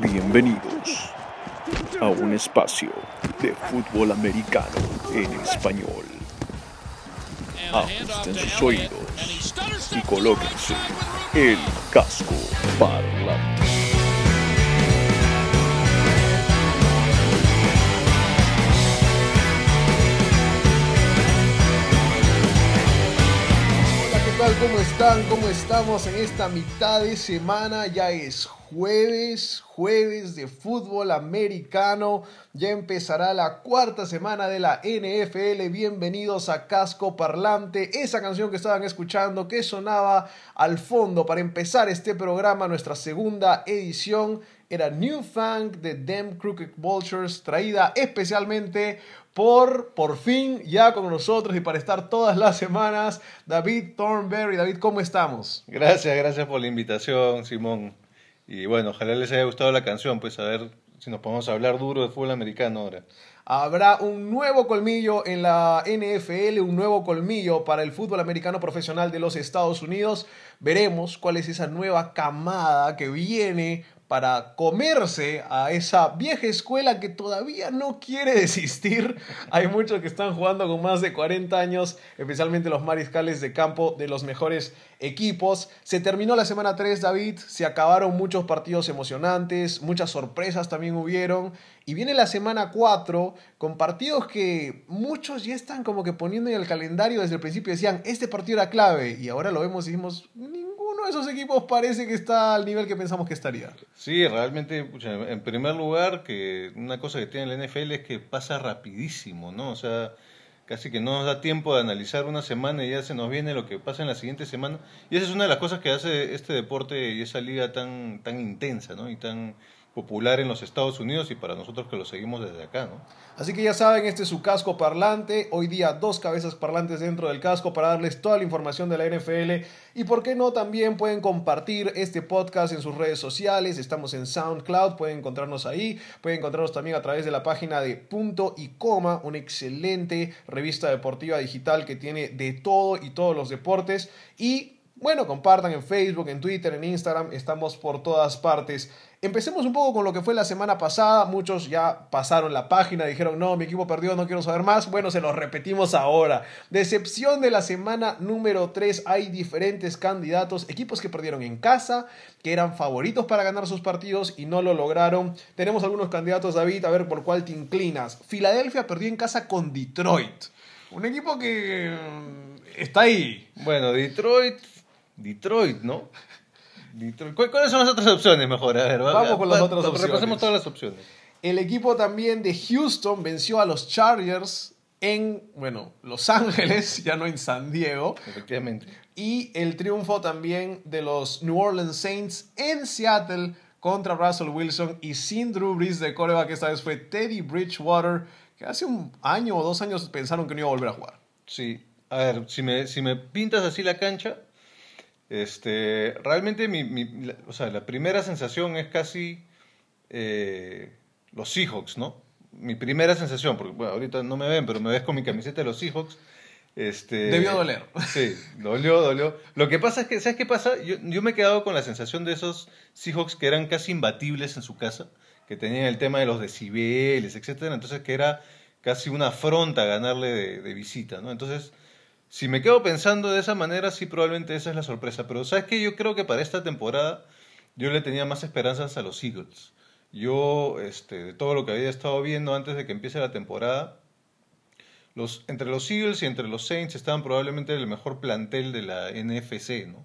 Bienvenidos a un espacio de fútbol americano en español. Ajusten sus oídos y colóquense el casco parlante. Hola, ¿Cómo están? ¿Cómo estamos en esta mitad de semana? Ya es jueves, jueves de fútbol americano. Ya empezará la cuarta semana de la NFL. Bienvenidos a Casco Parlante. Esa canción que estaban escuchando, que sonaba al fondo para empezar este programa, nuestra segunda edición, era New Funk de Them Crooked Vultures, traída especialmente por, por fin, ya con nosotros y para estar todas las semanas, David Thornberry. David, ¿cómo estamos? Gracias, gracias por la invitación, Simón. Y bueno, ojalá les haya gustado la canción, pues a ver si nos podemos hablar duro de fútbol americano ahora. Habrá un nuevo colmillo en la NFL, un nuevo colmillo para el fútbol americano profesional de los Estados Unidos. Veremos cuál es esa nueva camada que viene para comerse a esa vieja escuela que todavía no quiere desistir. Hay muchos que están jugando con más de 40 años, especialmente los mariscales de campo de los mejores equipos. Se terminó la semana 3, David, se acabaron muchos partidos emocionantes, muchas sorpresas también hubieron. Y viene la semana 4 con partidos que muchos ya están como que poniendo en el calendario desde el principio. Decían, este partido era clave. Y ahora lo vemos y decimos, de esos equipos parece que está al nivel que pensamos que estaría. Sí, realmente, en primer lugar, que una cosa que tiene la NFL es que pasa rapidísimo, ¿no? O sea, casi que no nos da tiempo de analizar una semana y ya se nos viene lo que pasa en la siguiente semana. Y esa es una de las cosas que hace este deporte y esa liga tan, tan intensa, ¿no? Y tan popular en los Estados Unidos y para nosotros que lo seguimos desde acá, ¿no? Así que ya saben, este es su casco parlante. Hoy día dos cabezas parlantes dentro del casco para darles toda la información de la NFL. Y por qué no, también pueden compartir este podcast en sus redes sociales. Estamos en SoundCloud, pueden encontrarnos ahí. Pueden encontrarnos también a través de la página de Punto y Coma, una excelente revista deportiva digital que tiene de todo y todos los deportes. Y bueno, compartan en Facebook, en Twitter, en Instagram, estamos por todas partes. Empecemos un poco con lo que fue la semana pasada. Muchos ya pasaron la página, dijeron, no, mi equipo perdió, no quiero saber más. Bueno, se los repetimos ahora. Decepción de la semana número 3. Hay diferentes candidatos, equipos que perdieron en casa, que eran favoritos para ganar sus partidos y no lo lograron. Tenemos algunos candidatos, David, a ver por cuál te inclinas. Filadelfia perdió en casa con Detroit. Un equipo que mm, está ahí. Bueno, Detroit, Detroit, ¿no? Detroit. ¿Cu- ¿Cuáles son las otras opciones mejor? A ver, va- Vamos con las va- otras opciones. Repasemos todas las opciones. El equipo también de Houston venció a los Chargers en, bueno, Los Ángeles, ya no en San Diego. Efectivamente. Y el triunfo también de los New Orleans Saints en Seattle contra Russell Wilson y sin Drew Brees de coreback, que esta vez fue Teddy Bridgewater, que hace un año o dos años pensaron que no iba a volver a jugar. Sí, a ver, si me, si me pintas así la cancha, este, realmente mi, o sea, la primera sensación es casi eh, los Seahawks, ¿no? Mi primera sensación, porque bueno, ahorita no me ven, pero me ves con mi camiseta de los Seahawks. Este, Debió doler. Sí, dolió, dolió. Lo que pasa es que, ¿sabes qué pasa? Yo, yo me he quedado con la sensación de esos Seahawks que eran casi imbatibles en su casa, que tenían el tema de los decibeles, etcétera, entonces que era casi una afronta ganarle de, de visita, ¿no? Entonces, si me quedo pensando de esa manera, sí, probablemente esa es la sorpresa. Pero, ¿sabes qué? Yo creo que para esta temporada yo le tenía más esperanzas a los Eagles. Yo, este, de todo lo que había estado viendo antes de que empiece la temporada, los, entre los Eagles y entre los Saints estaban probablemente el mejor plantel de la NFC, ¿no?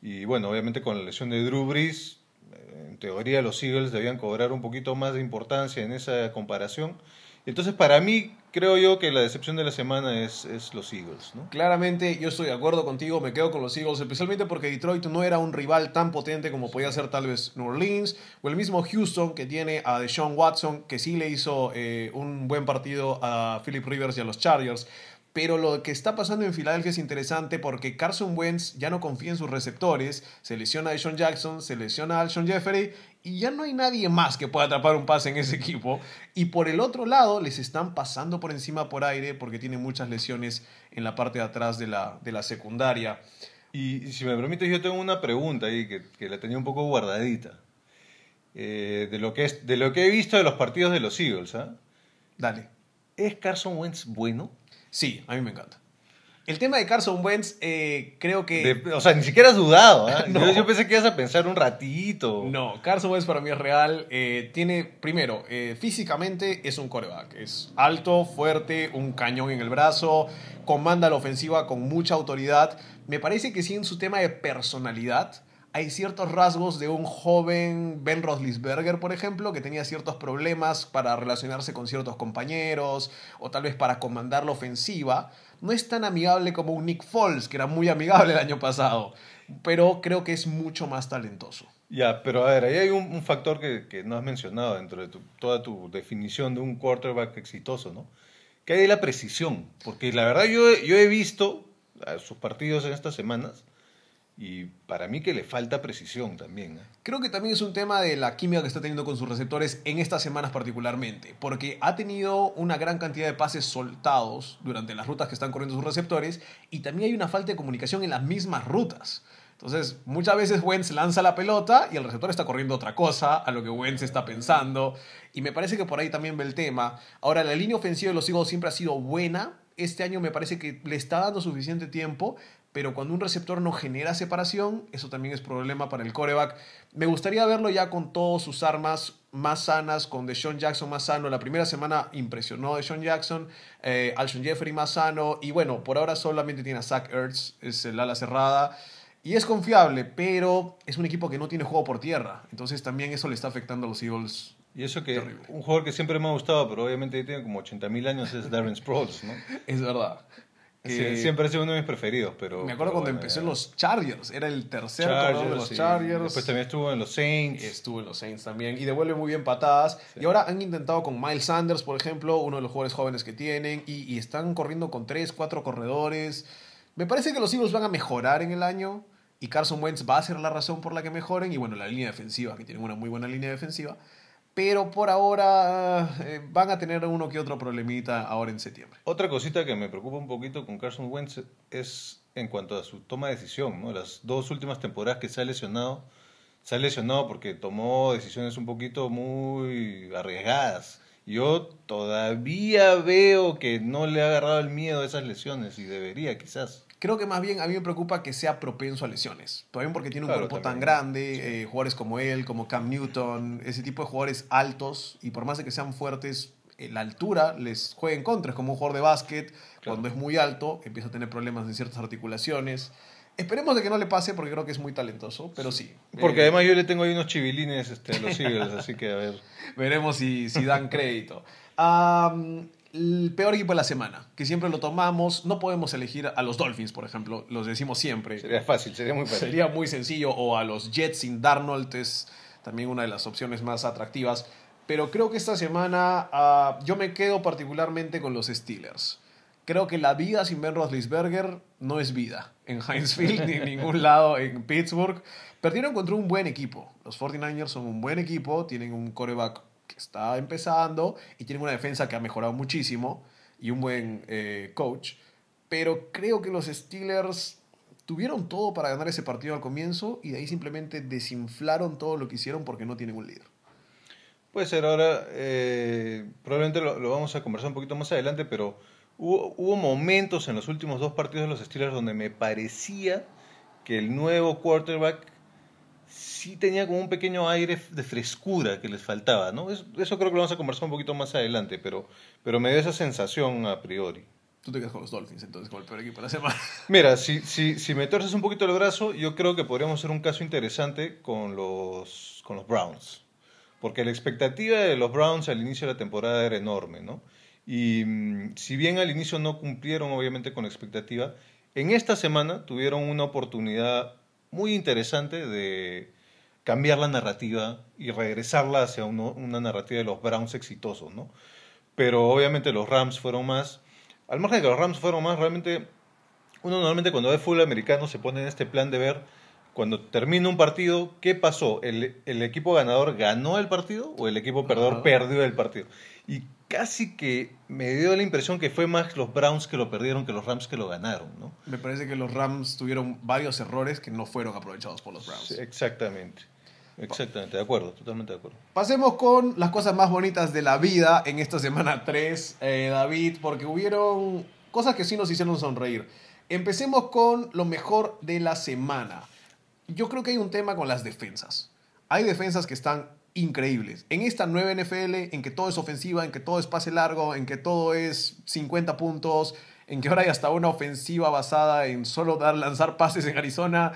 Y bueno, obviamente con la lesión de Drew Brees, eh, en teoría los Eagles debían cobrar un poquito más de importancia en esa comparación. Entonces, para mí, creo yo que la decepción de la semana es, es los Eagles, ¿no? Claramente yo estoy de acuerdo contigo, me quedo con los Eagles, especialmente porque Detroit no era un rival tan potente como podía ser tal vez New Orleans o el mismo Houston que tiene a Deshaun Watson, que sí le hizo eh, un buen partido a Philip Rivers y a los Chargers. Pero lo que está pasando en Filadelfia es interesante porque Carson Wentz ya no confía en sus receptores, se lesiona a Deshaun Jackson, se lesiona a Alshon Jeffrey y ya no hay nadie más que pueda atrapar un pase en ese equipo. Y por el otro lado, les están pasando por encima por aire porque tienen muchas lesiones en la parte de atrás de la, de la secundaria. Y, y si me permites, yo tengo una pregunta ahí que, que la tenía un poco guardadita. Eh, de, lo que es, de lo que he visto de los partidos de los Eagles. ¿ah? Dale. ¿Es Carson Wentz bueno? Sí, a mí me encanta. El tema de Carson Wentz, eh, creo que... De- o sea, ni siquiera has dudado. ¿ah? No. yo, yo pensé que ibas a pensar un ratito. No, Carson Wentz para mí es real. Eh, tiene, primero, eh, físicamente es un coreback. Es alto, fuerte, un cañón en el brazo, comanda la ofensiva con mucha autoridad. Me parece que sí en su tema de personalidad hay ciertos rasgos de un joven Ben Roethlisberger, por ejemplo, que tenía ciertos problemas para relacionarse con ciertos compañeros o tal vez para comandar la ofensiva. No es tan amigable como un Nick Foles, que era muy amigable el año pasado, pero creo que es mucho más talentoso. Ya, pero a ver, ahí hay un, un factor que, que no has mencionado dentro de tu- toda tu definición de un quarterback exitoso, ¿no? Que hay de la precisión. Porque la verdad yo, yo he visto sus partidos en estas semanas y para mí que le falta precisión también. ¿eh? Creo que también es un tema de la química que está teniendo con sus receptores en estas semanas particularmente, porque ha tenido una gran cantidad de pases soltados durante las rutas que están corriendo sus receptores y también hay una falta de comunicación en las mismas rutas. Entonces, muchas veces Wentz lanza la pelota y el receptor está corriendo otra cosa a lo que Wentz está pensando. Y me parece que por ahí también ve el tema. Ahora, la línea ofensiva de los Eagles siempre ha sido buena. Este año me parece que le está dando suficiente tiempo, pero cuando un receptor no genera separación, eso también es problema para el coreback. Me gustaría verlo ya con todas sus armas más sanas, con Deshaun Jackson más sano. La primera semana impresionó a Deshaun Jackson, eh, Alshon Jeffrey más sano, y bueno, por ahora solamente tiene a Zach Ertz, es el ala cerrada. Y es confiable, pero es un equipo que no tiene juego por tierra. Entonces también eso le está afectando a los Eagles. Y eso que Terrible. un jugador que siempre me ha gustado, pero obviamente tiene como 80.000 años, es Darren Sproles, ¿no? Es verdad. Sí, siempre ha sido uno de mis preferidos, pero... me acuerdo pero cuando bueno, empezó en los Chargers. Era el tercer corredor de los sí. Chargers. Después también estuvo en los Saints. Estuvo en los Saints también y devuelve muy bien patadas. Y ahora han intentado con Miles Sanders, por ejemplo, uno de los jugadores jóvenes que tienen, y, y están corriendo con tres, cuatro corredores. Me parece que los Eagles van a mejorar en el año y Carson Wentz va a ser la razón por la que mejoren. Y bueno, la línea defensiva, que tienen una muy buena línea defensiva. Pero por ahora eh, van a tener uno que otro problemita ahora en septiembre. Otra cosita que me preocupa un poquito con Carson Wentz es en cuanto a su toma de decisión, ¿no? Las dos últimas temporadas que se ha lesionado, se ha lesionado porque tomó decisiones un poquito muy arriesgadas. Yo todavía veo que no le ha agarrado el miedo a esas lesiones y debería quizás. Creo que más bien a mí me preocupa que sea propenso a lesiones. También porque tiene un Claro, cuerpo tan grande, eh, jugadores como él, como Cam Newton, ese tipo de jugadores altos y por más de que sean fuertes, eh, la altura les juega en contra. Es como un jugador de básquet, cuando es muy alto, empieza a tener problemas en ciertas articulaciones. Esperemos de que no le pase porque creo que es muy talentoso, pero sí. Porque Eh, además yo le tengo ahí unos chivilines este, a los Eagles, así que a ver. Veremos si, si dan crédito. Am, el peor equipo de la semana, que siempre lo tomamos, no podemos elegir a los Dolphins, por ejemplo, los decimos siempre. Sería fácil, sería muy fácil. Sería muy sencillo. O a los Jets sin Darnold es también una de las opciones más atractivas. Pero creo que esta semana ah, yo me quedo particularmente con los Steelers. Creo que la vida sin Ben Roethlisberger no es vida en Heinz Field ni en ningún lado en Pittsburgh. Perdieron contra un buen equipo. Los 49ers son un buen equipo, tienen un coreback que está empezando y tienen una defensa que ha mejorado muchísimo y un buen eh, coach. Pero creo que los Steelers tuvieron todo para ganar ese partido al comienzo y de ahí simplemente desinflaron todo lo que hicieron porque no tienen un líder. Puede ser ahora, eh, probablemente lo, vamos a conversar un poquito más adelante, pero hubo, hubo momentos en los últimos dos partidos de los Steelers donde me parecía que el nuevo quarterback sí tenía como un pequeño aire de frescura que les faltaba, ¿no? Es- Eso, creo que lo vamos a conversar un poquito más adelante, pero, pero me dio esa sensación a priori. Tú te quedas con los Dolphins entonces, con el peor equipo de la semana. Mira, si, si, si me torces un poquito el brazo, yo creo que podríamos hacer un caso interesante con los, con los Browns. Porque la expectativa de los Browns al inicio de la temporada era enorme, ¿no? Y mm, si bien al inicio no cumplieron obviamente con la expectativa, en esta semana tuvieron una oportunidad muy interesante de cambiar la narrativa y regresarla hacia uno- una narrativa de los Browns exitosos, ¿no? Pero obviamente los Rams fueron más. Al margen de que los Rams fueron más, realmente uno normalmente cuando ve fútbol americano se pone en este plan de ver cuando termina un partido, ¿qué pasó? ¿El, el equipo ganador ganó el partido o el equipo perdedor perdió el partido? Y casi que me dio la impresión que fue más los Browns que lo perdieron que los Rams que lo ganaron, ¿no? Me parece que los Rams tuvieron varios errores que no fueron aprovechados por los Browns. Sí, exactamente. Exactamente, de acuerdo, totalmente de acuerdo. Pasemos con las cosas más bonitas de la vida en esta semana 3, eh, David, porque hubieron cosas que sí nos hicieron sonreír. Empecemos con lo mejor de la semana. Yo creo que hay un tema con las defensas. Hay defensas que están increíbles. En esta nueva NFL, en que todo es ofensiva, en que todo es pase largo, en que todo es 50 puntos, en que ahora hay hasta una ofensiva basada en solo dar, lanzar pases en Arizona,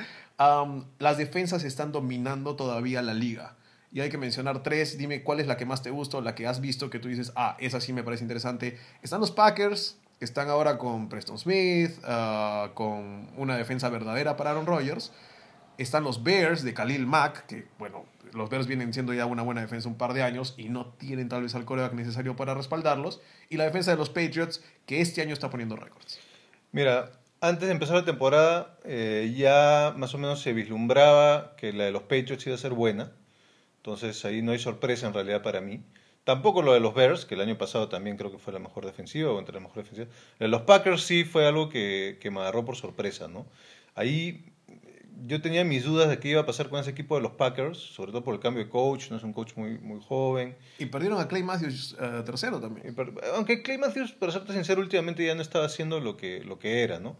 las defensas están dominando todavía la liga. Y hay que mencionar tres. Dime cuál es la que más te gusta, la que has visto que tú dices, ah, esa sí me parece interesante. Están los Packers, que están ahora con Preston Smith, uh, con una defensa verdadera para Aaron Rodgers. Están los Bears de Khalil Mack, que bueno, los Bears vienen siendo ya una buena defensa un par de años y no tienen tal vez al coreback necesario para respaldarlos. Y la defensa de los Patriots, que este año está poniendo récords. Mira, antes de empezar la temporada eh, ya más o menos se vislumbraba que la de los Patriots iba a ser buena. Entonces ahí no hay sorpresa en realidad para mí. Tampoco lo de los Bears, que el año pasado también creo que fue la mejor defensiva o entre las mejores defensivas. Los Packers sí fue algo que, que me agarró por sorpresa, ¿no? Ahí yo tenía mis dudas de qué iba a pasar con ese equipo de los Packers, sobre todo por el cambio de coach, no es un coach muy, muy joven. Y perdieron a Clay Matthews uh, tercero también. aunque Clay Matthews, para serte sincero, últimamente ya no estaba haciendo lo que, lo que era, ¿no?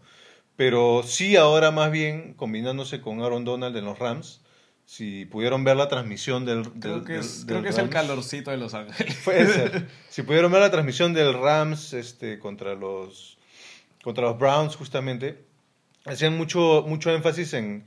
Pero sí ahora más bien combinándose con Aaron Donald en los Rams, si pudieron ver la transmisión del, creo que es, del, creo que es el calorcito de Los Ángeles. Puede ser. si pudieron ver la transmisión del Rams este, contra, los, contra los Browns justamente, hacían mucho, mucho énfasis en,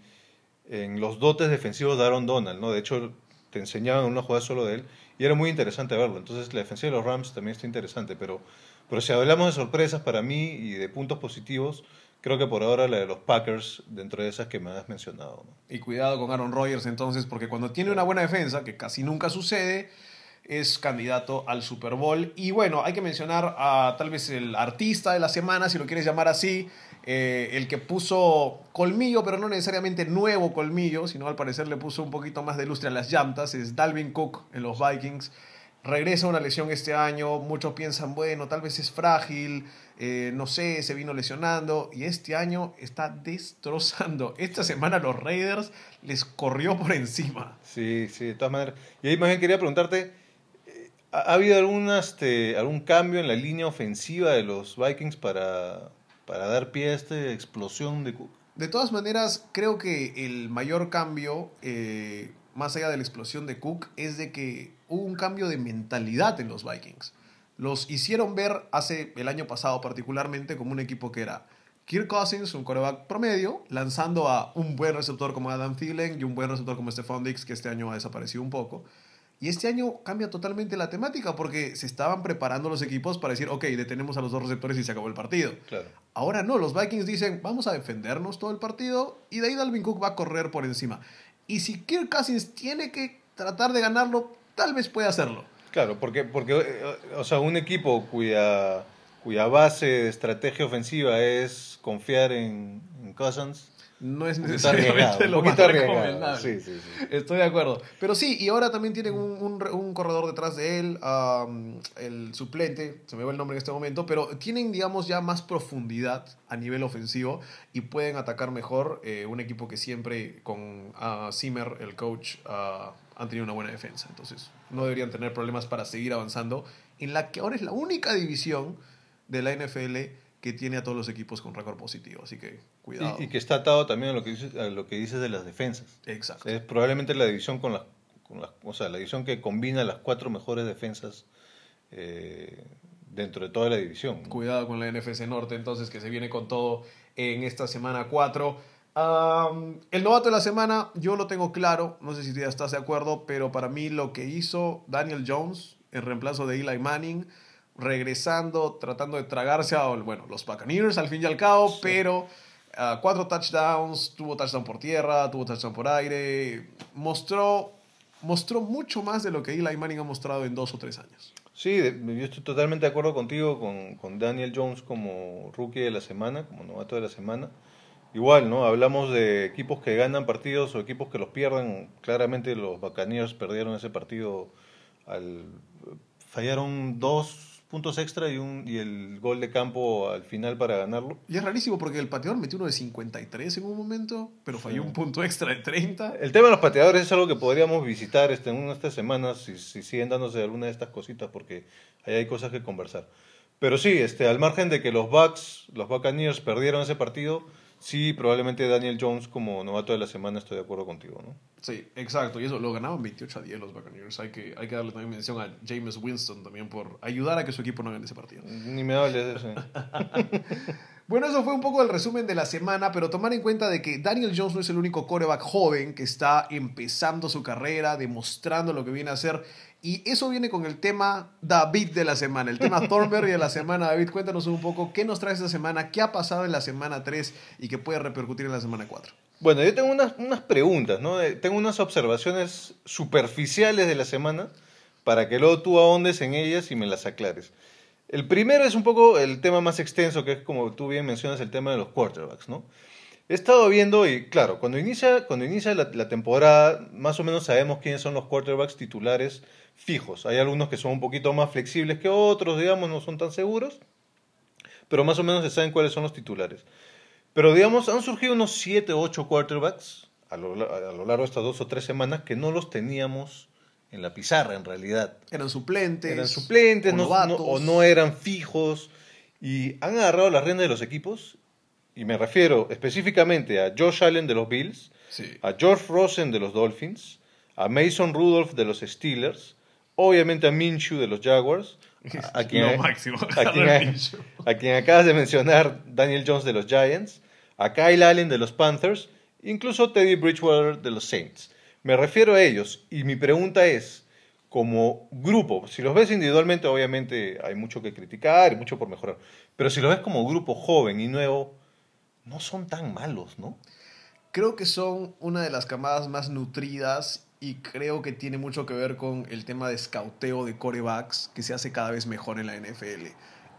en los dotes defensivos de Aaron Donald, ¿no? De hecho, te enseñaban una jugada solo de él y era muy interesante verlo. Entonces, la defensiva de los Rams también está interesante, pero, pero si hablamos de sorpresas para mí y de puntos positivos, creo que por ahora la de los Packers, dentro de esas que me has mencionado. ¿no? Y cuidado con Aaron Rodgers entonces, porque cuando tiene una buena defensa, que casi nunca sucede, es candidato al Super Bowl. Y bueno, hay que mencionar a tal vez el artista de la semana, si lo quieres llamar así, eh, el que puso colmillo, pero no necesariamente nuevo colmillo, sino al parecer le puso un poquito más de lustre a las llantas, es Dalvin Cook en los Vikings. Regresa una lesión este año, muchos piensan, bueno, tal vez es frágil, eh, no sé, se vino lesionando y este año está destrozando. Esta semana los Raiders les corrió por encima. Sí, sí, de todas maneras. Y ahí más bien quería preguntarte, ¿ha, ha habido algún, este, algún cambio en la línea ofensiva de los Vikings para, para dar pie a esta explosión de Cook. De todas maneras, creo que el mayor cambio, eh, más allá de la explosión de Cook, es de que hubo un cambio de mentalidad en los Vikings. Los hicieron ver hace el año pasado particularmente como un equipo que era Kirk Cousins, un coreback promedio, lanzando a un buen receptor como Adam Thielen y un buen receptor como Stephon Diggs, que este año ha desaparecido un poco. Y este año cambia totalmente la temática porque se estaban preparando los equipos para decir, ok, detenemos a los dos receptores y se acabó el partido. Claro. Ahora no, los Vikings dicen, vamos a defendernos todo el partido y de ahí Dalvin Cook va a correr por encima. Y si Kirk Cousins tiene que tratar de ganarlo, tal vez puede hacerlo. Claro, porque, porque o sea, un equipo cuya, cuya base de estrategia ofensiva es confiar en, en Cousins no es necesariamente lo más recomendable. Sí, sí, sí. Estoy de acuerdo. Pero sí, y ahora también tienen un, un, un corredor detrás de él, um, el suplente, se me va el nombre en este momento, pero tienen, digamos, ya más profundidad a nivel ofensivo y pueden atacar mejor eh, un equipo que siempre con uh, Zimmer, el coach, uh, han tenido una buena defensa. Entonces, no deberían tener problemas para seguir avanzando en la que ahora es la única división de la NFL que tiene a todos los equipos con récord positivo. Así que cuidado. Y, y, que está atado también a lo que dices, a lo que dices de las defensas. Exacto. Es probablemente la división con las, con las o sea, la división que combina las cuatro mejores defensas eh, dentro de toda la división. Cuidado con la NFC Norte, entonces, que se viene con todo en esta semana 4. Um, el novato de la semana, yo lo tengo claro, no sé si tú ya estás de acuerdo, pero para mí lo que hizo Daniel Jones en reemplazo de Eli Manning, regresando, tratando de tragarse a bueno, los Buccaneers al fin y al cabo, sí. pero uh, cuatro touchdowns, tuvo touchdown por tierra, tuvo touchdown por aire, mostró, mostró mucho más de lo que Eli Manning ha mostrado en dos o tres años. Sí, yo estoy totalmente de acuerdo contigo con, con Daniel Jones como rookie de la semana, como novato de la semana. Igual, ¿no? Hablamos de equipos que ganan partidos o equipos que los pierden. Claramente los Buccaneers perdieron ese partido al fallaron dos puntos extra y, un, y el gol de campo al final para ganarlo. Y es rarísimo porque el pateador metió uno de 53 en un momento, pero falló Sí. un punto extra de 30. El tema de los pateadores es algo que podríamos visitar este, en una de estas semanas si, si siguen dándose alguna de estas cositas porque ahí hay cosas que conversar. Pero sí, este, al margen de que los Bucks, los Buccaneers perdieron ese partido, sí, probablemente Daniel Jones como novato de la semana estoy de acuerdo contigo, ¿no? Sí, exacto. Y eso lo ganaban 28 a 10 los Buccaneers. Hay que, hay que darle también mención a James Winston también por ayudar a que su equipo no gane ese partido. Ni me hables de eso. Bueno, eso fue un poco el resumen de la semana, pero tomar en cuenta de que Daniel Jones no es el único coreback joven que está empezando su carrera, demostrando lo que viene a hacer. Y eso viene con el tema David de la semana, el tema Thornberry de la semana. David, cuéntanos un poco qué nos trae esta semana, qué ha pasado en la semana 3 y qué puede repercutir en la semana 4. Bueno, yo tengo unas, unas preguntas, ¿no? Tengo unas observaciones superficiales de la semana para que luego tú ahondes en ellas y me las aclares. El primero es un poco el tema más extenso, que es como tú bien mencionas, el tema de los quarterbacks, ¿no? He estado viendo y claro, cuando inicia, cuando inicia la, temporada, más o menos sabemos quiénes son los quarterbacks titulares fijos. Hay algunos que son un poquito más flexibles que otros, digamos, no son tan seguros, pero más o menos se saben cuáles son los titulares. Pero digamos, han surgido unos 7 o 8 quarterbacks a lo, a lo largo de estas dos o tres semanas que no los teníamos en la pizarra en realidad. Eran suplentes. Eran suplentes o no- o no eran fijos y han agarrado las riendas de los equipos y me refiero específicamente a Josh Allen de los Bills, Sí. a George Rosen de los Dolphins, a Mason Rudolph de los Steelers, obviamente a Minshew de los Jaguars, a, a quien, máximo, a, quien, a quien acabas de mencionar, Daniel Jones de los Giants, a Kyle Allen de los Panthers, incluso Teddy Bridgewater de los Saints. Me refiero a ellos y mi pregunta es, como grupo, si los ves individualmente, obviamente hay mucho que criticar y mucho por mejorar, pero si los ves como grupo joven y nuevo, no son tan malos, ¿no? Creo que son una de las camadas más nutridas y creo que tiene mucho que ver con el tema de escauteo de corebacks que se hace cada vez mejor en la NFL.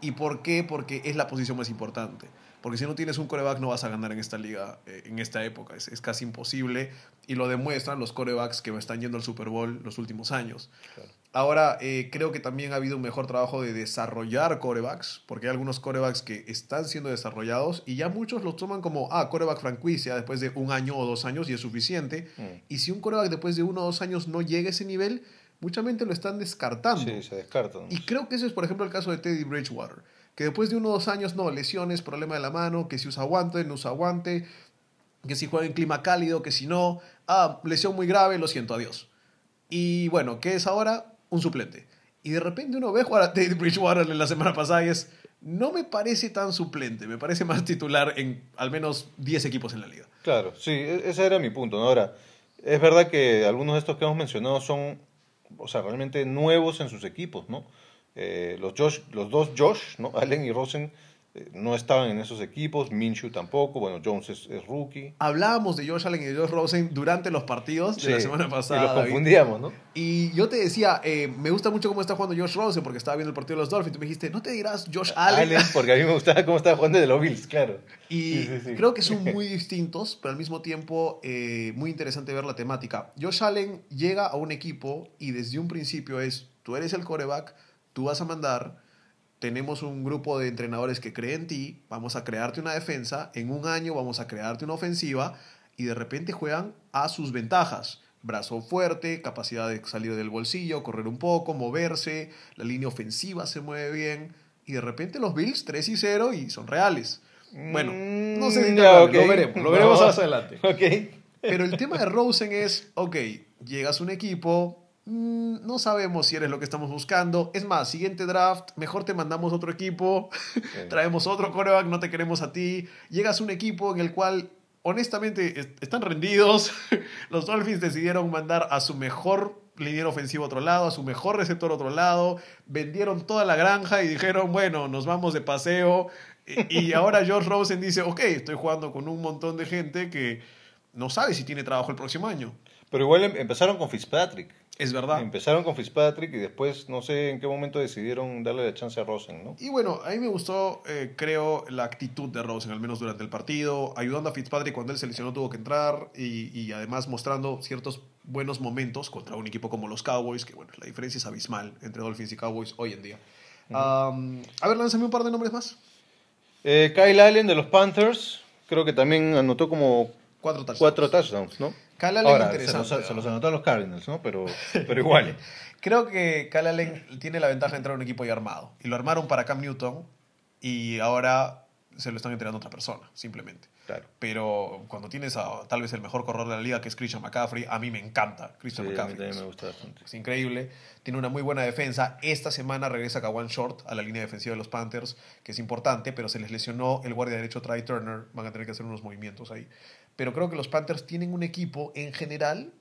¿Y por qué? Porque es la posición más importante. Porque si no tienes un coreback no vas a ganar en esta liga, eh, en esta época. Es, es casi imposible y lo demuestran los corebacks que están yendo al Super Bowl los últimos años. Claro. Ahora, eh, creo que también ha habido un mejor trabajo de desarrollar corebacks, porque hay algunos corebacks que están siendo desarrollados y ya muchos los toman como, ah, coreback franquicia después de un año o dos años y es suficiente. Mm. Y si un coreback después de uno o dos años no llega a ese nivel, mucha mente lo están descartando. Sí, se descartan. Y creo que ese es, por ejemplo, el caso de Teddy Bridgewater, que después de uno o dos años, no, lesiones, problema de la mano, que si usa guante, no usa guante, que si juega en clima cálido, que si no, ah, lesión muy grave, lo siento, adiós. Y bueno, ¿qué es ahora? Un suplente. Y de repente uno ve jugar a Teddy Bridgewater la semana pasada y es, no me parece tan suplente, me parece más titular en al menos 10 equipos en la liga. Claro, sí, e- ese era mi punto. Ahora, es verdad que algunos de estos que hemos mencionado son, o sea, realmente nuevos en sus equipos, ¿no? Eh, los, Josh, los dos Josh, ¿no? Allen y Rosen, eh, no estaban en esos equipos, Minshew tampoco, bueno, Jones es, es rookie. Hablábamos de Josh Allen y de Josh Rosen durante los partidos de la semana pasada. Y los David. confundíamos, ¿no? Y yo te decía, eh, me gusta mucho cómo está jugando Josh Rosen porque estaba viendo el partido de los Dolphins. Tú me dijiste, ¿no te dirás Josh Allen? Allen, porque a mí me gustaba cómo estaba jugando de los Bills, claro. Y Sí, sí, sí. creo que son muy distintos, pero al mismo tiempo eh, muy interesante ver la temática. Josh Allen llega a un equipo y desde un principio es, tú eres el coreback, tú vas a mandar, tenemos un grupo de entrenadores que creen en ti, vamos a crearte una defensa, en un año vamos a crearte una ofensiva y de repente juegan a sus ventajas. Brazo fuerte, capacidad de salir del bolsillo, correr un poco, moverse, la línea ofensiva se mueve bien y de repente los Bills 3 y 0 y son reales. Bueno, no sé si Mm, ya, lo veremos, lo veremos No. más adelante. Ok. Pero el tema de Rosen es, ok, llegas a un equipo, mm, no sabemos si eres lo que estamos buscando. Es más, siguiente draft, mejor te mandamos otro equipo, traemos otro coreback, no te queremos a ti. Llegas a un equipo en el cual, honestamente, est- están rendidos. Los Dolphins decidieron mandar a su mejor liniero ofensivo a otro lado, a su mejor receptor a otro lado, vendieron toda la granja y dijeron, bueno, nos vamos de paseo. Y, y ahora George Rosen dice, ok, estoy jugando con un montón de gente que no sabe si tiene trabajo el próximo año. Pero igual em- empezaron con Fitzpatrick. Es verdad. Empezaron con Fitzpatrick y después no sé en qué momento decidieron darle la chance a Rosen, ¿no? Y bueno, a mí me gustó, eh, creo, la actitud de Rosen, al menos durante el partido, ayudando a Fitzpatrick cuando él se lesionó, tuvo que entrar y, y además mostrando ciertos buenos momentos contra un equipo como los Cowboys, que bueno, la diferencia es abismal entre Dolphins y Cowboys hoy en día. Um, a ver, lánzame un par de nombres más. Eh, Kyle Allen de los Panthers, creo que también anotó como Cuatro touchdowns. cuatro touchdowns, ¿no? Ahora, se los, se los anotó a los Cardinals, ¿no? Pero, pero igual. Creo que Allen tiene la ventaja de entrar a un equipo ya armado. Y lo armaron para Cam Newton y ahora se lo están entregando a otra persona, simplemente. Claro. Pero cuando tienes a tal vez el mejor corredor de la liga, que es Christian McCaffrey, a mí me encanta Sí, Christian a mí McCaffrey. también me gusta bastante. Es increíble. Tiene una muy buena defensa. Esta semana regresa Kawan Short a la línea defensiva de los Panthers, que es importante, pero se les lesionó el guardia derecho Trey Turner. Van a tener que hacer unos movimientos ahí. Pero creo que los Panthers tienen un equipo en general,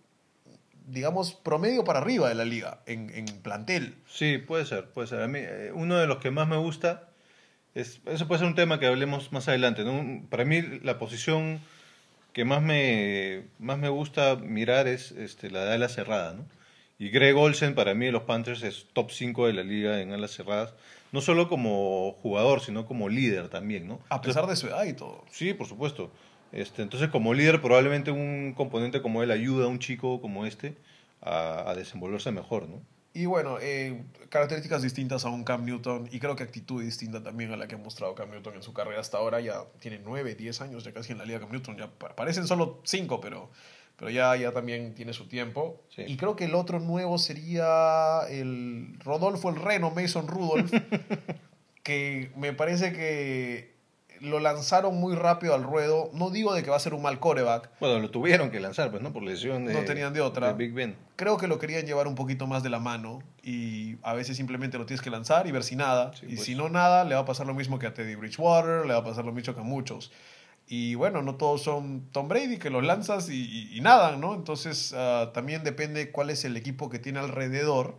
digamos, promedio para arriba de la liga, en, en plantel. Sí, puede ser, puede ser. A mí, eh, uno de los que más me gusta, es, eso puede ser un tema que hablemos más adelante. ¿no? Para mí la posición que más me, más me gusta mirar es este, la de ala cerrada. ¿no? Y Greg Olsen para mí de los Panthers es top 5 de la liga en alas cerradas, no solo como jugador, sino como líder también. ¿no? A pesar de su edad y todo. Sí, por supuesto. Este, entonces, como líder, probablemente un componente como él ayuda a un chico como este a, a desenvolverse mejor, ¿no? Y bueno, eh, características distintas a un Cam Newton y creo que actitud distinta también a la que ha mostrado Cam Newton en su carrera hasta ahora. Ya tiene 9, 10 años ya casi en la liga Cam Newton. Ya pa- parecen solo 5, pero, pero ya, ya también tiene su tiempo. Sí. Y creo que el otro nuevo sería el Rodolfo el Reno, Mason Rudolph, que me parece que lo lanzaron muy rápido al ruedo. No digo de que va a ser un mal coreback, Bueno, lo tuvieron que lanzar, pues, ¿no? Por lesión de... No tenían de otra. de Big Ben. creo que lo querían llevar un poquito más de la mano y a veces simplemente lo tienes que lanzar y ver si nada. Sí, y pues. si no nada, le va a pasar lo mismo que a Teddy Bridgewater, le va a pasar lo mismo que a muchos. Y bueno, no todos son Tom Brady, que los lanzas y, y, y nadan, ¿no? Entonces ah, también depende cuál es el equipo que tiene alrededor.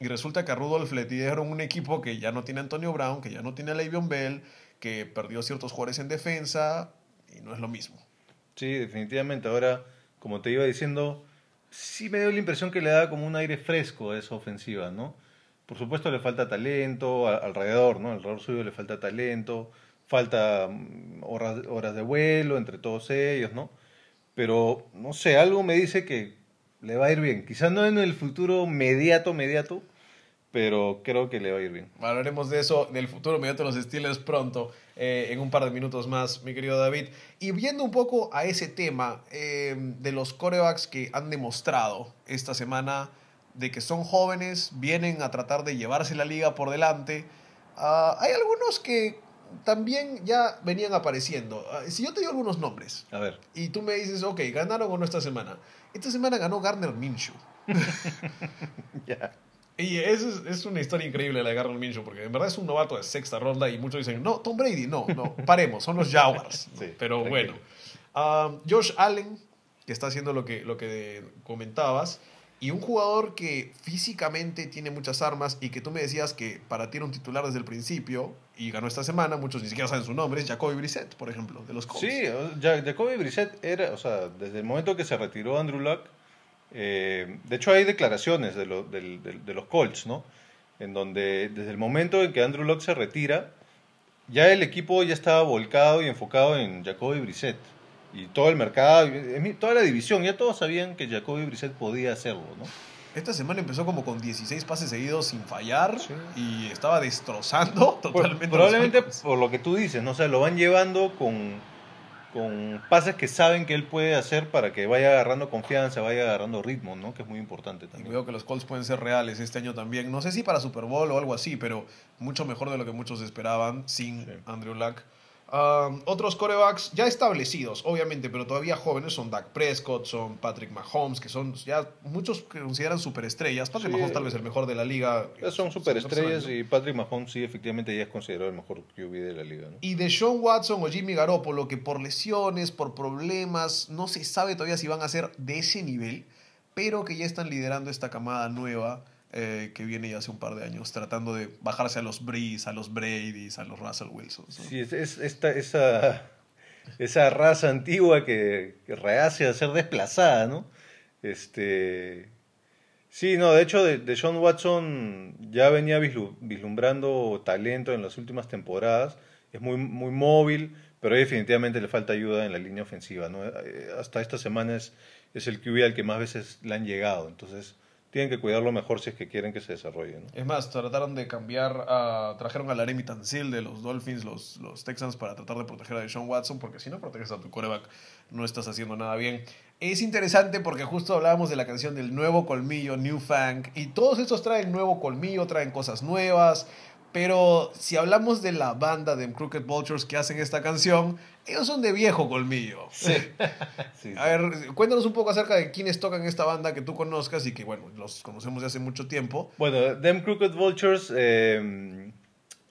Y resulta que a Rudolph le dieron un equipo que ya no tiene a Antonio Brown, que ya no tiene a Le'Veon Bell, que perdió ciertos jugadores en defensa y no es lo mismo. Sí, definitivamente. Ahora, como te iba diciendo, sí me dio la impresión que le da como un aire fresco a esa ofensiva, ¿no? Por supuesto le falta talento alrededor, ¿no? Alrededor suyo le falta talento, falta mm, horas, horas de vuelo entre todos ellos, ¿no? Pero, no sé, algo me dice que le va a ir bien. Quizás no en el futuro mediato, mediato, pero creo que le va a ir bien. Hablaremos de eso, del futuro inmediato de los Steelers pronto, eh, en un par de minutos más, mi querido David. Y viendo un poco a ese tema eh, de los corebacks que han demostrado esta semana de que son jóvenes, vienen a tratar de llevarse la liga por delante, ah, hay algunos que también ya venían apareciendo. Ah, si yo te digo algunos nombres A ver, y tú me dices, ok, ¿ganaron o no esta semana? Esta semana ganó Garner Minshew. ya. Y eso es, es una historia increíble la de Garner Minshew, porque en verdad es un novato de sexta ronda y muchos dicen, no, Tom Brady, no, no, paremos, son los Jaguars. Sí, Pero tranquilo. bueno, Ah, Josh Allen, que está haciendo lo que, lo que comentabas, y un jugador que físicamente tiene muchas armas y que tú me decías que para ti era un titular desde el principio y ganó esta semana, muchos ni siquiera saben su nombre, es Jacoby Brissett, por ejemplo, de los Colts. Sí, Jacoby Brissett era, o sea, desde el momento que se retiró Andrew Luck, eh, de hecho hay declaraciones de, lo- los Colts, ¿no? En donde desde el momento en que Andrew Luck se retira, ya el equipo ya estaba volcado y enfocado en Jacoby Brissett. Y todo el mercado, mi- toda la división, ya todos sabían que Jacoby Brissett podía hacerlo, ¿no? Esta semana empezó como con 16 pases seguidos sin fallar Sí. y estaba destrozando Por- totalmente. probablemente por lo que tú dices, ¿no? O sea, lo van llevando con, con pases que saben que él puede hacer para que vaya agarrando confianza, vaya agarrando ritmo, ¿no? Que es muy importante Y también. veo que los Colts pueden ser reales este año también. No sé si para Super Bowl o algo así, pero mucho mejor de lo que muchos esperaban sin Sí. Andrew Luck. Um, otros corebacks ya establecidos, obviamente, pero todavía jóvenes son Dak Prescott, son Patrick Mahomes, que son ya muchos que consideran superestrellas. Patrick Sí. Mahomes tal vez el mejor de la liga. Son superestrellas y Patrick Mahomes sí, efectivamente ya es considerado el mejor QB de la liga, ¿no? Y de Sean Watson o Jimmy Garoppolo, que por lesiones, por problemas, no se sabe todavía si van a ser de ese nivel, pero que ya están liderando esta camada nueva eh, que viene ya hace un par de años, tratando de bajarse a los Breeze, a los Bradys, a los Russell Wilsons. ¿no? Sí, es, es esta, esa, esa raza antigua que, rehace a ser desplazada, ¿no? Este, sí, no, de hecho, de, de Sean Watson ya venía vislu- vislumbrando talento en las últimas temporadas. Es muy, muy móvil, pero definitivamente le falta ayuda en la línea ofensiva, ¿no? Eh, Hasta esta semana es, es el QB al que más veces le han llegado, entonces tienen que cuidarlo mejor si es que quieren que se desarrolle. ¿no? Es más, trataron de cambiar, trajeron a Laremy Tansil de los Dolphins, los, los Texans, para tratar de proteger a Deshaun Watson, porque si no proteges a tu coreback no estás haciendo nada bien. Es interesante porque justo hablábamos de la canción del nuevo colmillo, New Fang, y todos estos traen nuevo colmillo, traen cosas nuevas, pero si hablamos de la banda de Crooked Vultures que hacen esta canción, ellos son de viejo colmillo. Sí. Sí, A ver, cuéntanos un poco acerca de quiénes tocan esta banda que tú conozcas y que, bueno, los conocemos de hace mucho tiempo. Bueno, Them Crooked Vultures, eh,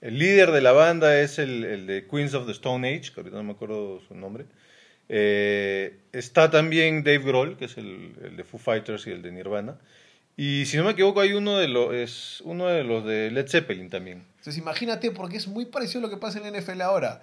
el líder de la banda es el, el de Queens of the Stone Age, que ahorita no me acuerdo su nombre. Eh, está también Dave Grohl, que es el, el de Foo Fighters y el de Nirvana. Y si no me equivoco, hay uno de los, es uno de los de Led Zeppelin también. Entonces imagínate, porque es muy parecido a lo que pasa en la NFL ahora.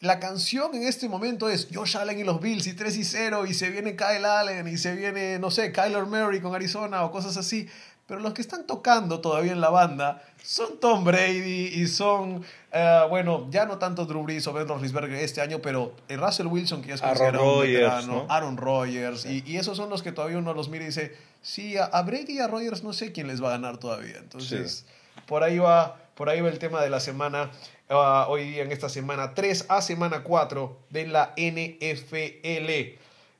La canción en este momento es Josh Allen y los Bills y 3 y 0 y se viene Kyle Allen y se viene, no sé, Kyler Murray con Arizona o cosas así. Pero los que están tocando todavía en la banda son Tom Brady y son, eh, bueno, ya no tanto Drew Brees o Ben Roethlisberger este año, pero eh, Russell Wilson, que ya es Aaron Rodgers, ¿no? Aaron Rodgers, y, y esos son los que todavía uno los mira y dice, sí, a, a Brady y a Rodgers no sé quién les va a ganar todavía. Entonces, por ahí va, por ahí va el tema de la semana, ah, hoy día en esta semana 3 a semana 4 de la NFL.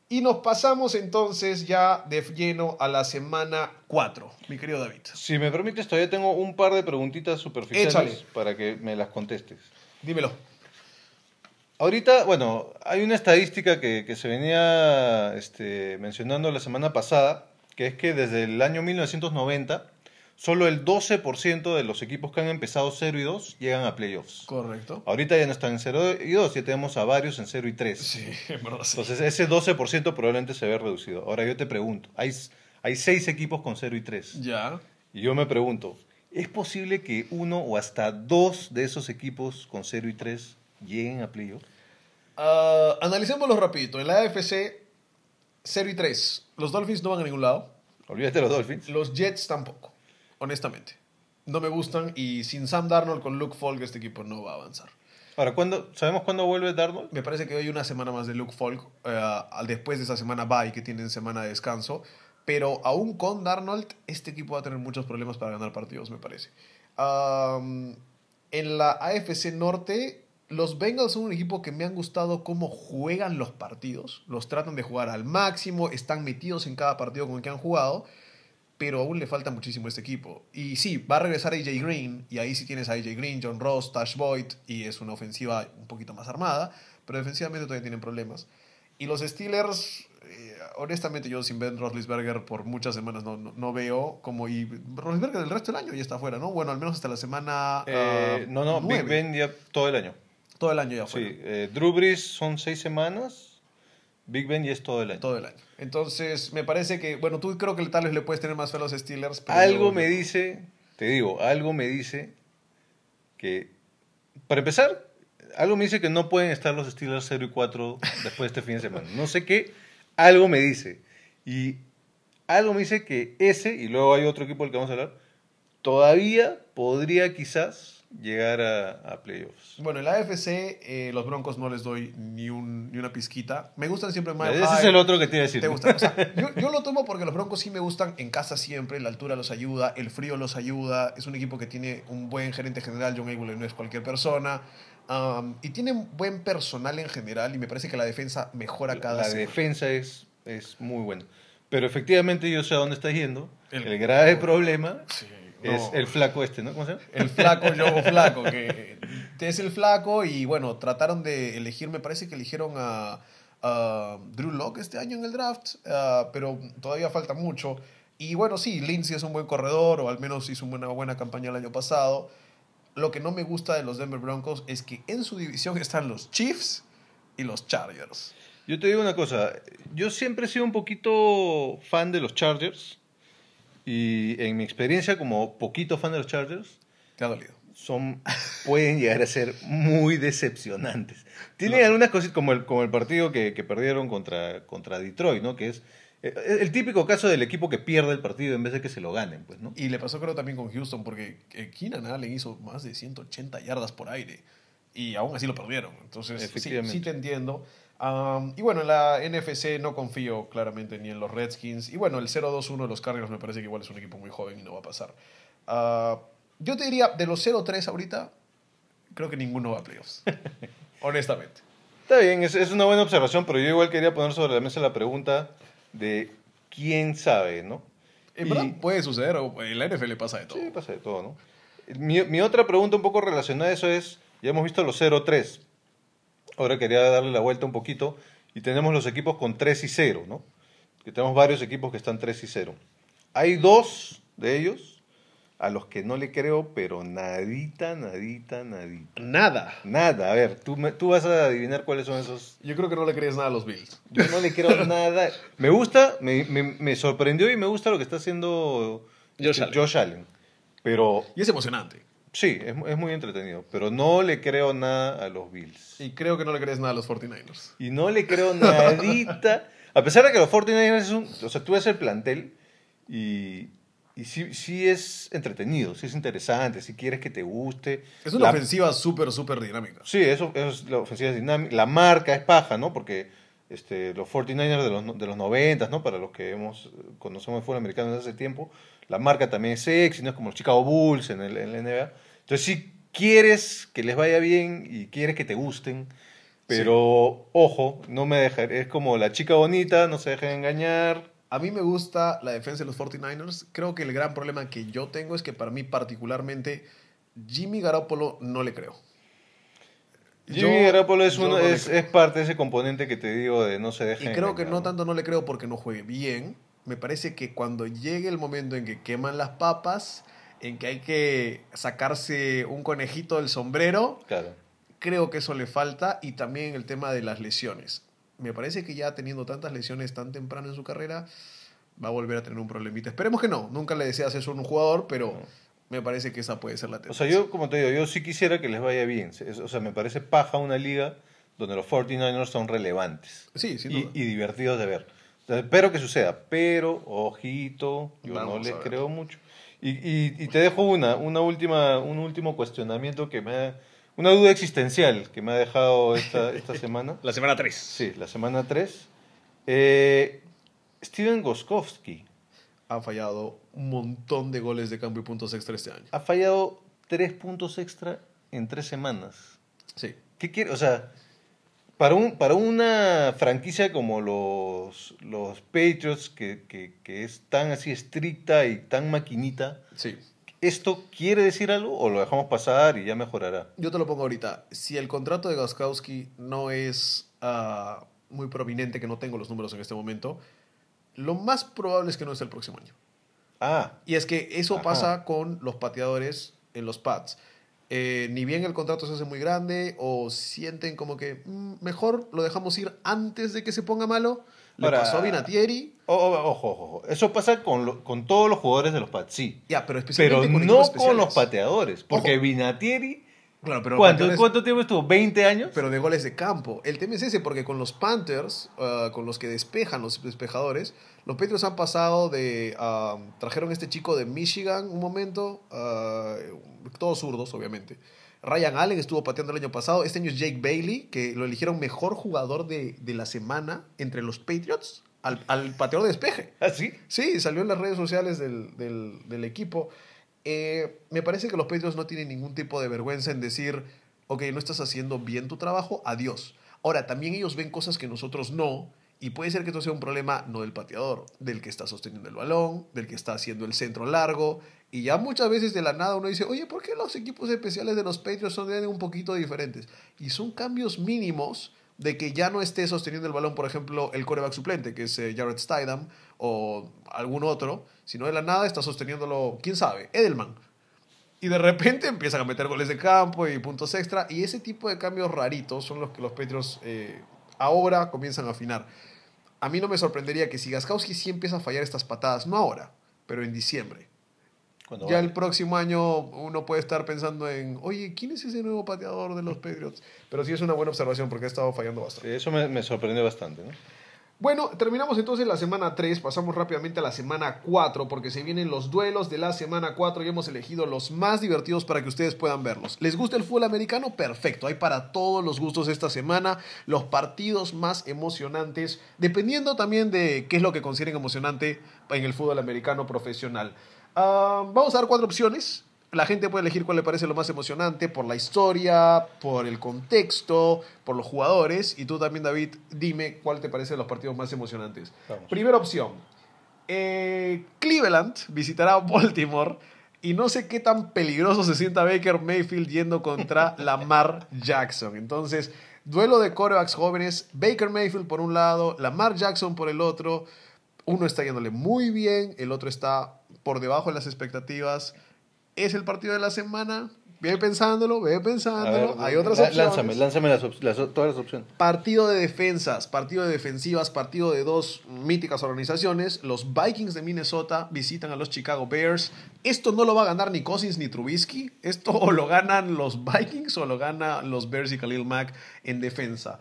Y nos pasamos entonces ya de lleno a la semana 4, mi querido David. Si me permites, todavía tengo un par de preguntitas superficiales Échale. para que me las contestes. Dímelo. Ahorita, bueno, hay una estadística que, que se venía este, mencionando la semana pasada, que es que desde el año 1990, solo el 12% de los equipos que han empezado 0 y 2 llegan a playoffs. Correcto. Ahorita ya no están en 0 y 2, ya tenemos a varios en 0 y 3. Sí, en verdad sí. Entonces ese 12% probablemente se ve reducido. Ahora yo te pregunto, hay, hay 6 equipos con 0 y 3. Ya. Y yo me pregunto, ¿es posible que uno o hasta dos de esos equipos con 0 y 3 lleguen a playoffs? Ah, analicémoslo rapidito. En la AFC, 0 y 3. Los Dolphins no van a ningún lado. Olvídate de los Dolphins. Los Jets tampoco, honestamente. No me gustan y sin Sam Darnold con Luke Falk este equipo no va a avanzar. Ahora, ¿cuándo, ¿sabemos cuándo vuelve Darnold? Me parece que hoy hay una semana más de Luke Falk, eh, después de esa semana bye que tienen semana de descanso. Pero aún con Darnold, este equipo va a tener muchos problemas para ganar partidos, me parece. En la AFC Norte, los Bengals son un equipo que me han gustado cómo juegan los partidos. Los tratan de jugar al máximo, están metidos en cada partido con el que han jugado, pero aún le falta muchísimo a este equipo. Y sí, va a regresar AJ Green, y ahí sí tienes a AJ Green, John Ross, Tash Boyd, y es una ofensiva un poquito más armada, pero defensivamente todavía tienen problemas. Y los Steelers, eh, honestamente yo sin Ben Roethlisberger por muchas semanas no, no, no veo como... Y Roethlisberger el resto del año ya está fuera, ¿no? Bueno, al menos hasta la semana... Eh, ah, no, no, nueve. Big Ben ya todo el año. Todo el año ya Sí, fuera. eh, Drew Brees son seis semanas, Big Ben ya es todo el año. Todo el año. Entonces, me parece que, bueno, tú creo que tal vez le puedes tener más fe a los Steelers. pero Algo yo- me dice, te digo, algo me dice que, para empezar, algo me dice que no pueden estar los Steelers 0 y 4 después de este fin de semana. No sé qué, algo me dice. Y algo me dice que ese, y luego hay otro equipo del que vamos a hablar, todavía podría quizás llegar a, a playoffs. Bueno, en la AFC, eh, los Broncos no les doy ni, un, ni una pizquita. Me gustan siempre más. Ese es el otro que te iba a decir. ¿Te gusta? O sea, yo, yo lo tomo porque los Broncos sí me gustan en casa siempre, la altura los ayuda, el frío los ayuda, es un equipo que tiene un buen gerente general, John Abel no es cualquier persona, um, y tiene un buen personal en general y me parece que la defensa mejora cada la semana. defensa es, es muy buena. Pero efectivamente yo sé a dónde estás yendo. El- El, grave problema Sí, es el flaco este, ¿no? ¿Cómo se llama? El flaco, yo flaco, que es el flaco y bueno, trataron de elegir, me parece que eligieron a, a Drew Locke este año en el draft, ah, pero todavía falta mucho. Y bueno, sí, Lindsay es un buen corredor, o al menos hizo una buena campaña el año pasado. Lo que no me gusta de los Denver Broncos es que en su división están los Chiefs y los Chargers. Yo te digo una cosa, yo siempre he sido un poquito fan de los Chargers y en mi experiencia como poquito fan de los Chargers Te ha dolido. son pueden llegar a ser muy decepcionantes. Tienen algunas cosas como el, como el partido que, que perdieron contra, contra Detroit, ¿no? Que es eh, el típico caso del equipo que pierde el partido en vez de que se lo ganen, pues, ¿no? Y le pasó creo también con Houston, porque eh, Keenan Allen hizo más de 180 yardas por aire y aún así lo perdieron. Entonces, sí, sí te entiendo. Um, y bueno, en la NFC no confío claramente ni en los Redskins. Y bueno, el 0-2-1 de los Cardinals me parece que igual es un equipo muy joven y no va a pasar. Uh, yo te diría, de los 0-3 ahorita, creo que ninguno va a playoffs. Honestamente. Está bien, es, es una buena observación, pero yo igual quería poner sobre la mesa la pregunta de quién sabe, ¿no? En Y- verdad puede suceder, o en la NFL pasa de todo. Sí, pasa de todo, ¿no? Mi, mi otra pregunta un poco relacionada a eso es, ya hemos visto los 0-3, ahora quería darle la vuelta un poquito, y tenemos los equipos con 3 y 0, ¿no? Que tenemos varios equipos que están 3 y 0. Hay dos de ellos a los que no le creo, pero nadita, nadita, nadita. Nada. Nada, a ver, tú, me- tú vas a adivinar cuáles son esos Yo creo que no le crees nada a los Bills. yo no le creo nada. Me gusta, me, me, me sorprendió y me gusta lo que está haciendo Josh Allen. Allen. Pero Y es emocionante. Sí, es, es muy entretenido. Pero no le creo nada a los Bills. Y creo que no le crees nada a los 49ers. Y no le creo nadita. A pesar de que los 49ers es un. O sea, tú ves el plantel y. Y sí, sí es entretenido, sí es interesante, si quieres que te guste. Es una La- ofensiva súper, súper dinámica. Sí, eso, eso es la ofensiva es dinámica. La marca es paja, ¿no? Porque este, los 49ers de los, de los 90, ¿no? Para los que hemos, conocemos el fútbol americano desde hace tiempo, la marca también es sexy, ¿no? Es como los Chicago Bulls en, el, en la NBA. Entonces, si quieres que les vaya bien y quieres que te gusten, pero ojo, no me dejar, es como la chica bonita, no se dejen engañar. A mí me gusta la defensa de los 49ers. Creo que el gran problema que yo tengo es que para mí particularmente Jimmy Garoppolo no le creo. Jimmy Yo- Garoppolo es, yo uno, no le es, creo. es parte de ese componente que te digo de no se dejen Y creo que no tanto no le creo porque no juegue bien. Me parece que cuando llegue el momento en que queman las papas, en que hay que sacarse un conejito del sombrero, Claro. creo que eso le falta. Y también el tema de las lesiones. Me parece que ya teniendo tantas lesiones tan temprano en su carrera, va a volver a tener un problemita. Esperemos que no. Nunca le deseas eso a un jugador, pero me parece que esa puede ser la O tendencia. sea, yo, como te digo, yo sí quisiera que les vaya bien. O sea, me parece paja una liga donde los 49ers son relevantes Sí, sin y, duda. y divertidos de ver. Entonces, espero que suceda, pero, ojito, yo Vamos no ver. creo mucho. Y, y- y te dejo una, una última, un último cuestionamiento que me ha, una duda existencial que me ha dejado esta, esta semana. La semana 3. Sí, la semana 3. Eh, Steven Goskowski Ha fallado un montón de goles de campo y puntos extra este año. ha fallado tres puntos extra en tres semanas. Sí. ¿Qué quiere? O sea, para, un, para una franquicia como los, los Patriots, que, que, que es tan así estricta y tan maquinita, Sí. ¿esto quiere decir algo o lo dejamos pasar y ya mejorará? Yo te lo pongo ahorita. Si el contrato de Goskowski no es ah, muy prominente, que no tengo los números en este momento, lo más probable es que no es el próximo año. Ah, Y es que eso Ajá. pasa con los pateadores en los pads. Eh, ni bien el contrato se hace muy grande o sienten como que "Mm, mejor lo dejamos ir antes de que se ponga malo. Le Ahora- pasó a Vinatieri. ojo, ojo, ojo. Eso pasa con, lo- con todos los jugadores de los Pats, sí. Ya, pero Pero especialmente con no con los pateadores. Porque Ojo. Vinatieri, Claro, pero ¿cuánto, ¿cuánto tiempo estuvo? ¿20 años? pero de goles de campo. El tema es ese, porque con los Panthers, ah, con los que despejan los despejadores, los Patriots han pasado de... ah, trajeron a este chico de Michigan un momento, ah, todos zurdos, obviamente. Ryan Allen estuvo pateando el año pasado. Este año es Jake Bailey, que lo eligieron mejor jugador de, de la semana entre los Patriots al, al pateador de despeje. ¿Ah, sí? Sí, salió en las redes sociales del, del- del equipo. Eh, me parece que los Patriots no tienen ningún tipo de vergüenza en decir, ok, no estás haciendo bien tu trabajo, adiós. Ahora, también ellos ven cosas que nosotros no, y puede ser que esto sea un problema no del pateador, del que está sosteniendo el balón, del que está haciendo el centro largo, y ya muchas veces de la nada uno dice, oye, ¿por qué los equipos especiales de los Patriots son un poquito diferentes? Y son cambios mínimos de que ya no esté sosteniendo el balón, por ejemplo, el coreback suplente, que es eh, Jared Stidham o algún otro, sino de la nada está sosteniéndolo, quién sabe, Edelman. Y de repente empiezan a meter goles de campo y puntos extra. Y ese tipo de cambios raritos son los que los Patriots eh, ahora comienzan a afinar. A mí no me sorprendería que si Gaskowski sí empieza a fallar estas patadas, no ahora, pero en diciembre. Ya el próximo año uno puede estar pensando en, oye, ¿quién es ese nuevo pateador de los Patriots? Pero sí es una buena observación porque ha estado fallando bastante. Sí, Eso me, me sorprendió bastante, ¿no? Bueno, terminamos entonces la semana 3, pasamos rápidamente a la semana 4 porque se vienen los duelos de la semana 4 y hemos elegido los más divertidos para que ustedes puedan verlos. ¿Les gusta el fútbol americano? Perfecto, hay para todos los gustos esta semana los partidos más emocionantes, dependiendo también de qué es lo que consideren emocionante en el fútbol americano profesional. Ah, vamos a dar cuatro opciones la gente puede elegir cuál le parece lo más emocionante por la historia, por el contexto, por los jugadores. Y tú también, David, dime cuál te parecen los partidos más emocionantes. Vamos. Primera opción. eh, Cleveland visitará Baltimore. Y no sé qué tan peligroso se sienta Baker Mayfield yendo contra Lamar Jackson. Entonces, duelo de corebacks jóvenes. Baker Mayfield por un lado, Lamar Jackson por el otro. Uno está yéndole muy bien, el otro está por debajo de las expectativas. ¿Es el partido de la semana? Ve pensándolo, ve pensándolo. ver, Hay otras opciones. Lánzame, lánzame las op- las todas las opciones. Partido de defensas, partido de defensivas, partido de dos míticas organizaciones. Los Vikings de Minnesota visitan a los Chicago Bears. Esto no lo va a ganar ni Cousins ni Trubisky. Esto o lo ganan los Vikings o lo ganan los Bears y Khalil Mack en defensa.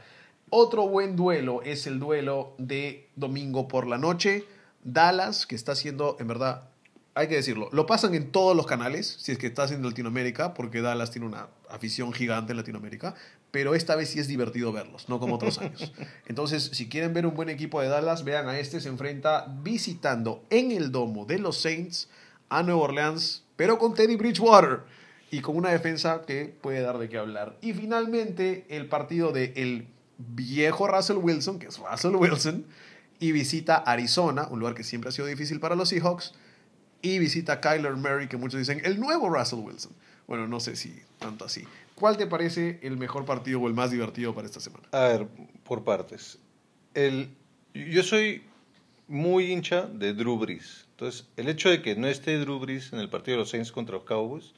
Otro buen duelo es el duelo de domingo por la noche. Dallas, que está haciendo, en verdad, hay que decirlo, lo pasan en todos los canales, si es que estás en Latinoamérica, porque Dallas tiene una afición gigante en Latinoamérica, pero esta vez sí es divertido verlos, no como otros años. Entonces, si quieren ver un buen equipo de Dallas, vean a este, se enfrenta visitando en el domo de los Saints a Nueva Orleans, pero con Teddy Bridgewater y con una defensa que puede dar de qué hablar. Y finalmente, el partido de el viejo Russell Wilson, que es Russell Wilson, y visita Arizona, un lugar que siempre ha sido difícil para los Seahawks, y visita Kyler Murray, que muchos dicen el nuevo Russell Wilson. Bueno, no sé si tanto así. ¿Cuál te parece el mejor partido o el más divertido para esta semana? A ver, por partes. El, yo soy muy hincha de Drew Brees. Entonces, el hecho de que no esté Drew Brees en el partido de los Saints contra los Cowboys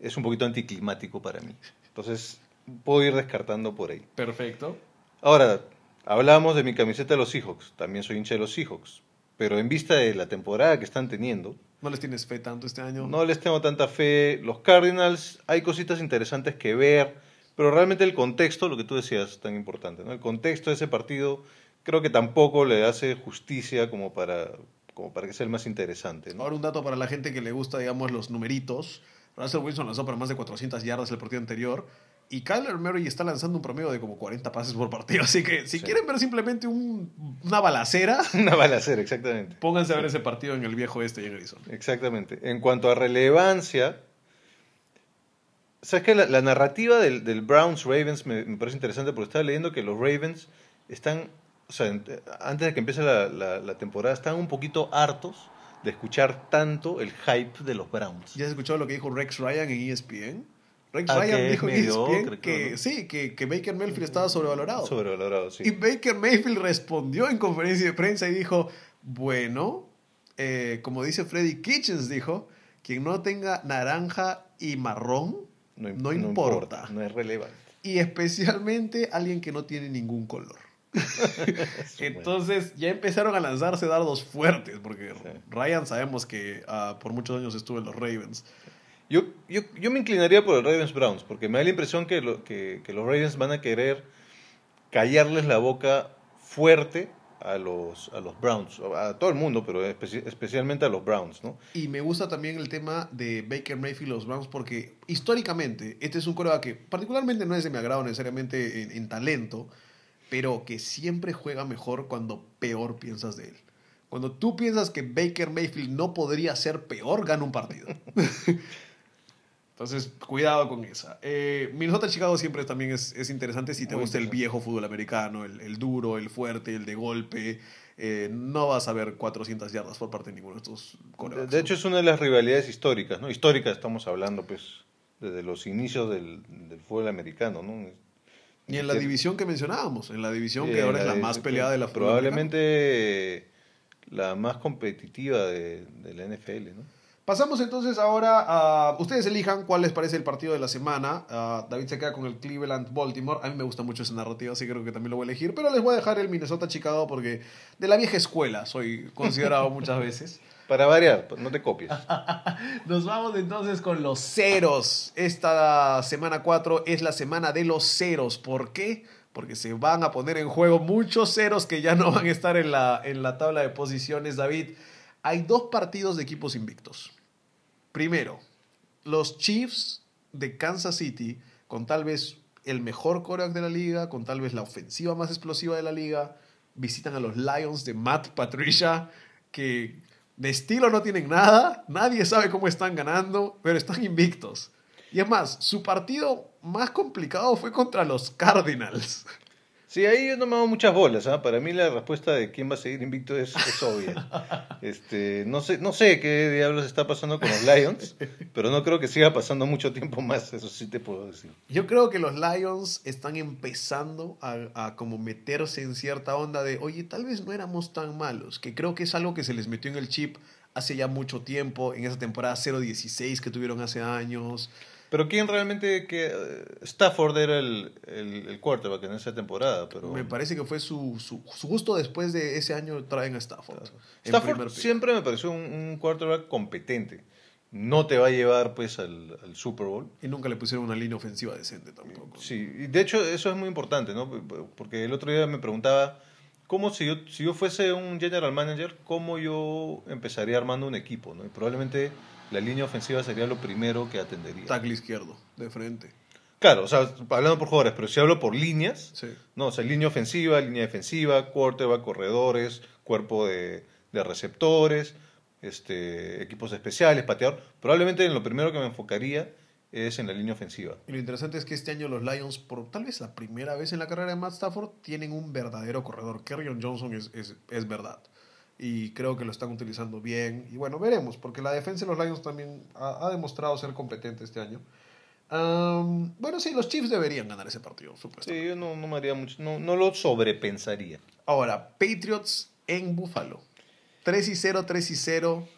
es un poquito anticlimático para mí. Entonces, puedo ir descartando por ahí. Perfecto. Ahora, hablábamos de mi camiseta de los Seahawks. También soy hincha de los Seahawks. Pero en vista de la temporada que están teniendo, ¿No les tienes fe tanto este año? no les tengo tanta fe. Los Cardinals, hay cositas interesantes que ver, pero realmente el contexto, lo que tú decías, es tan importante. ¿no? El contexto de ese partido creo que tampoco le hace justicia como para, como para que sea el más interesante. ¿no? Ahora un dato para la gente que le gusta, digamos, los numeritos. Russell Wilson lanzó para más de 400 yardas el partido anterior. Y Kyler Murray está lanzando un promedio de como 40 pases por partido. Así que si Sí. quieren ver simplemente un- una balacera, Una balacera, exactamente. pónganse a ver ese partido en el viejo este y en Arizona. Exactamente. En cuanto a relevancia, sabes que la, la narrativa del, del Browns Ravens me, me parece interesante porque estaba leyendo que los Ravens están, o sea, antes de que empiece la, la- la temporada, están un poquito hartos de escuchar tanto el hype de los Browns. ¿Ya has escuchado lo que dijo Rex Ryan en ESPN? Rex Ah, que Ryan dijo mediocre, que sí, que, que Baker Mayfield estaba sobrevalorado. Sobrevalorado, sí. Y Baker Mayfield respondió en conferencia de prensa y dijo, bueno, eh, como dice Freddy Kitchens, dijo, quien no tenga naranja y marrón, no, im- importa. No es relevante. Y especialmente alguien que no tiene ningún color. Entonces ya empezaron a lanzarse dardos fuertes, porque Sí. Ryan sabemos que ah, por muchos años estuvo en los Ravens. Yo, yo, yo me inclinaría por el Ravens Browns, porque me da la impresión que, lo- que, que los Ravens van a querer callarles la boca fuerte a los, a los Browns, a todo el mundo, pero especi- especialmente a los Browns, ¿no? Y me gusta también el tema de Baker Mayfield y los Browns porque históricamente este es un coreback que particularmente no es de mi agrado necesariamente en, en talento, pero que siempre juega mejor cuando peor piensas de él. Cuando tú piensas que Baker Mayfield no podría ser peor, gana un partido. Entonces, cuidado con esa. Eh, Minnesota-Chicago siempre también es, es interesante si te Muy gusta el viejo fútbol americano, el, el duro, el fuerte, el de golpe. Eh, no vas a ver 400 yardas por parte de ninguno de estos De, quarterbacks. de hecho, es una de las rivalidades históricas, ¿no? Históricas estamos hablando, pues, desde los inicios del, del fútbol americano, ¿no? Y en la división que mencionábamos, en la división Sí, que ahora es la de- más de- peleada de la Probablemente la más competitiva de, de la NFL, ¿no? Pasamos entonces ahora a. Ustedes elijan cuál les parece el partido de la semana. Ah, David se queda con el Cleveland-Baltimore. A mí me gusta mucho esa narrativa, así que creo que también lo voy a elegir. Pero les voy a dejar el Minnesota-Chicago porque de la vieja escuela soy considerado muchas veces. Para variar, no te copies. Nos vamos entonces con los ceros. Esta semana 4 es la semana de los ceros. ¿Por qué? porque se van a poner en juego muchos ceros que ya no van a estar en la, en la tabla de posiciones, David. Hay dos partidos de equipos invictos. Primero, los Chiefs de Kansas City, con tal vez el mejor coreback de la liga, con tal vez la ofensiva más explosiva de la liga, visitan a los Lions de Matt Patricia, que de estilo no tienen nada, nadie sabe cómo están ganando, pero están invictos. Y es más, su partido más complicado fue contra los Cardinals. Sí, ahí yo no me hago muchas bolas. ¿ah? Para mí la respuesta de quién va a seguir invicto es, es obvia. Este, no, sé, no sé qué diablos está pasando con los Lions, pero no creo que siga pasando mucho tiempo más, eso sí te puedo decir. Yo creo que los Lions están empezando a, a como meterse en cierta onda de, oye, tal vez no éramos tan malos, que creo que es algo que se les metió en el chip hace ya mucho tiempo, en esa temporada 0-16 que tuvieron hace años. Pero ¿quién realmente que eh, Stafford era el, el, el quarterback en esa temporada? Pero Me parece que fue su, su, su justo después de ese año traen a Stafford. Stafford siempre me pareció un, un quarterback competente. No te va a llevar pues al, al Super Bowl. Y nunca le pusieron una línea ofensiva decente tampoco. Sí, y de hecho eso es muy importante, ¿no? Porque el otro día me preguntaba cómo si yo, si yo fuese un general manager, cómo yo empezaría armando un equipo, ¿no? Y probablemente la línea ofensiva sería lo primero que atendería. Tackle izquierdo, de frente. Claro, o sea, hablando por jugadores, pero si hablo por líneas, Sí. no, o sea, línea ofensiva, línea defensiva, quarterback, corredores, cuerpo de, de receptores, este, equipos especiales, pateador. Probablemente en lo primero que me enfocaría es en la línea ofensiva. Y lo interesante es que este año los Lions, por tal vez la primera vez en la carrera de Matt Stafford, tienen un verdadero corredor. Kerryon Johnson es, es, es verdad. Y creo que lo están utilizando bien. Y bueno, veremos, porque la defensa de los Lions también ha, ha demostrado ser competente este año. Bueno, sí, los Chiefs deberían ganar ese partido, supuesto. Sí, yo no, no me haría mucho, no, no lo sobrepensaría. Ahora, Patriots en Buffalo. 3 y 0, 3 y 0.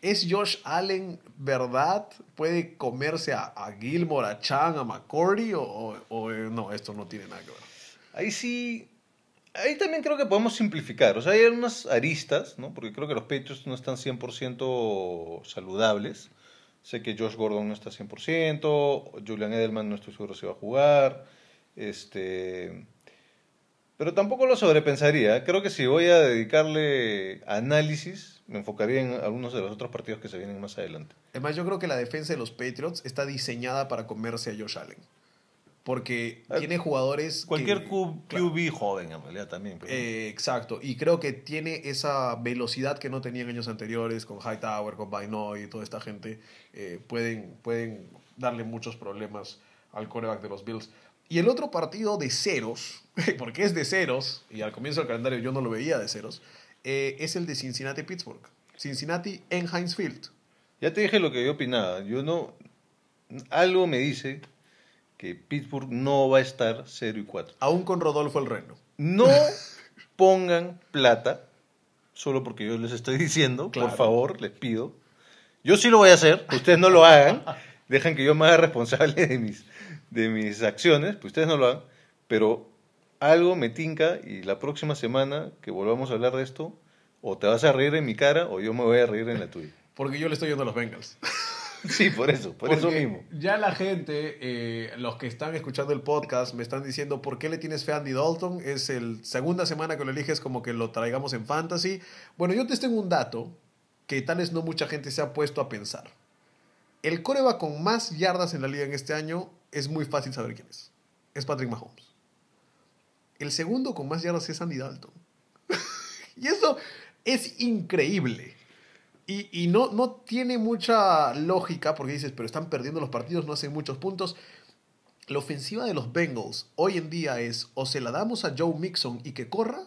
¿Es Josh Allen verdad? ¿Puede comerse a, a Gilmore, a Chan, a McCordy? O, o- o, no, esto no tiene nada que ver. Ahí sí, ahí también creo que podemos simplificar. O sea, hay unas aristas, ¿no? Porque creo que los Patriots no están 100% saludables. Sé que Josh Gordon no está 100%, Julian Edelman no estoy seguro si va a jugar. Este, pero tampoco lo sobrepensaría. Creo que si voy a dedicarle análisis, me enfocaría en algunos de los otros partidos que se vienen más adelante. Además, yo creo que la defensa de los Patriots está diseñada para comerse a Josh Allen. Porque Ah, tiene jugadores. Cualquier que- Q- Claro. QB joven en realidad también. pero- Eh, exacto, y creo que tiene esa velocidad que no tenía en años anteriores con Hightower, con Bainoy y toda esta gente. eh, pueden, pueden darle muchos problemas al coreback de los Bills. Y el otro partido de ceros, porque es de ceros, y al comienzo del calendario yo no lo veía de ceros, eh, es el de Cincinnati-Pittsburgh. Cincinnati en Heinz Field. Ya te dije lo que yo opinaba. Yo no. Algo me dice que Pittsburgh no va a estar 0 y 4. Aún con Rodolfo el Reno. No pongan plata, solo porque yo les estoy diciendo, Claro. por favor, les pido. Yo sí lo voy a hacer, ustedes no lo hagan. Dejan que yo me haga responsable de mis, de mis acciones, pues ustedes no lo hagan. Pero algo me tinca y la próxima semana que volvamos a hablar de esto, o te vas a reír en mi cara o yo me voy a reír en la tuya. Porque yo le estoy yendo a los Bengals. Sí, por eso, por eso mismo. Ya la gente, eh, los que están escuchando el podcast, me están diciendo por qué le tienes fe a Andy Dalton. Es el segunda semana que lo eliges como que lo traigamos en fantasy. Bueno, yo te tengo un dato que tal vez no mucha gente se ha puesto a pensar. El coreback con más yardas en la liga en este año es muy fácil saber quién es. Es Patrick Mahomes. El segundo con más yardas es Andy Dalton. y eso es increíble. Y, y no, no tiene mucha lógica porque dices, pero están perdiendo los partidos, no hacen muchos puntos. La ofensiva de los Bengals hoy en día es o se la damos a Joe Mixon y que corra,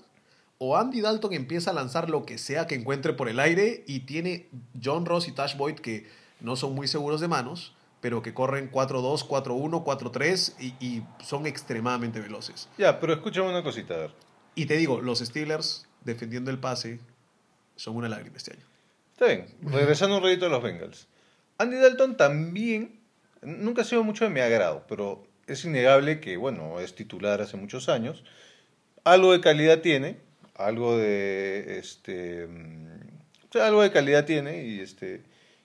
o Andy Dalton empieza a lanzar lo que sea que encuentre por el aire y tiene John Ross y Tash Boyd que no son muy seguros de manos, pero que corren 4-2, 4-1, 4-3 y, y son extremadamente veloces. Ya, pero escúchame una cosita, a ver. Y te digo, los Steelers defendiendo el pase son una lágrima este año. Está bien, regresando un ratito a los Bengals. Andy Dalton también, nunca ha sido mucho de mi agrado, pero es innegable que, bueno, es titular hace muchos años. Algo de calidad tiene, algo de, este, o sea, algo de calidad tiene y, este,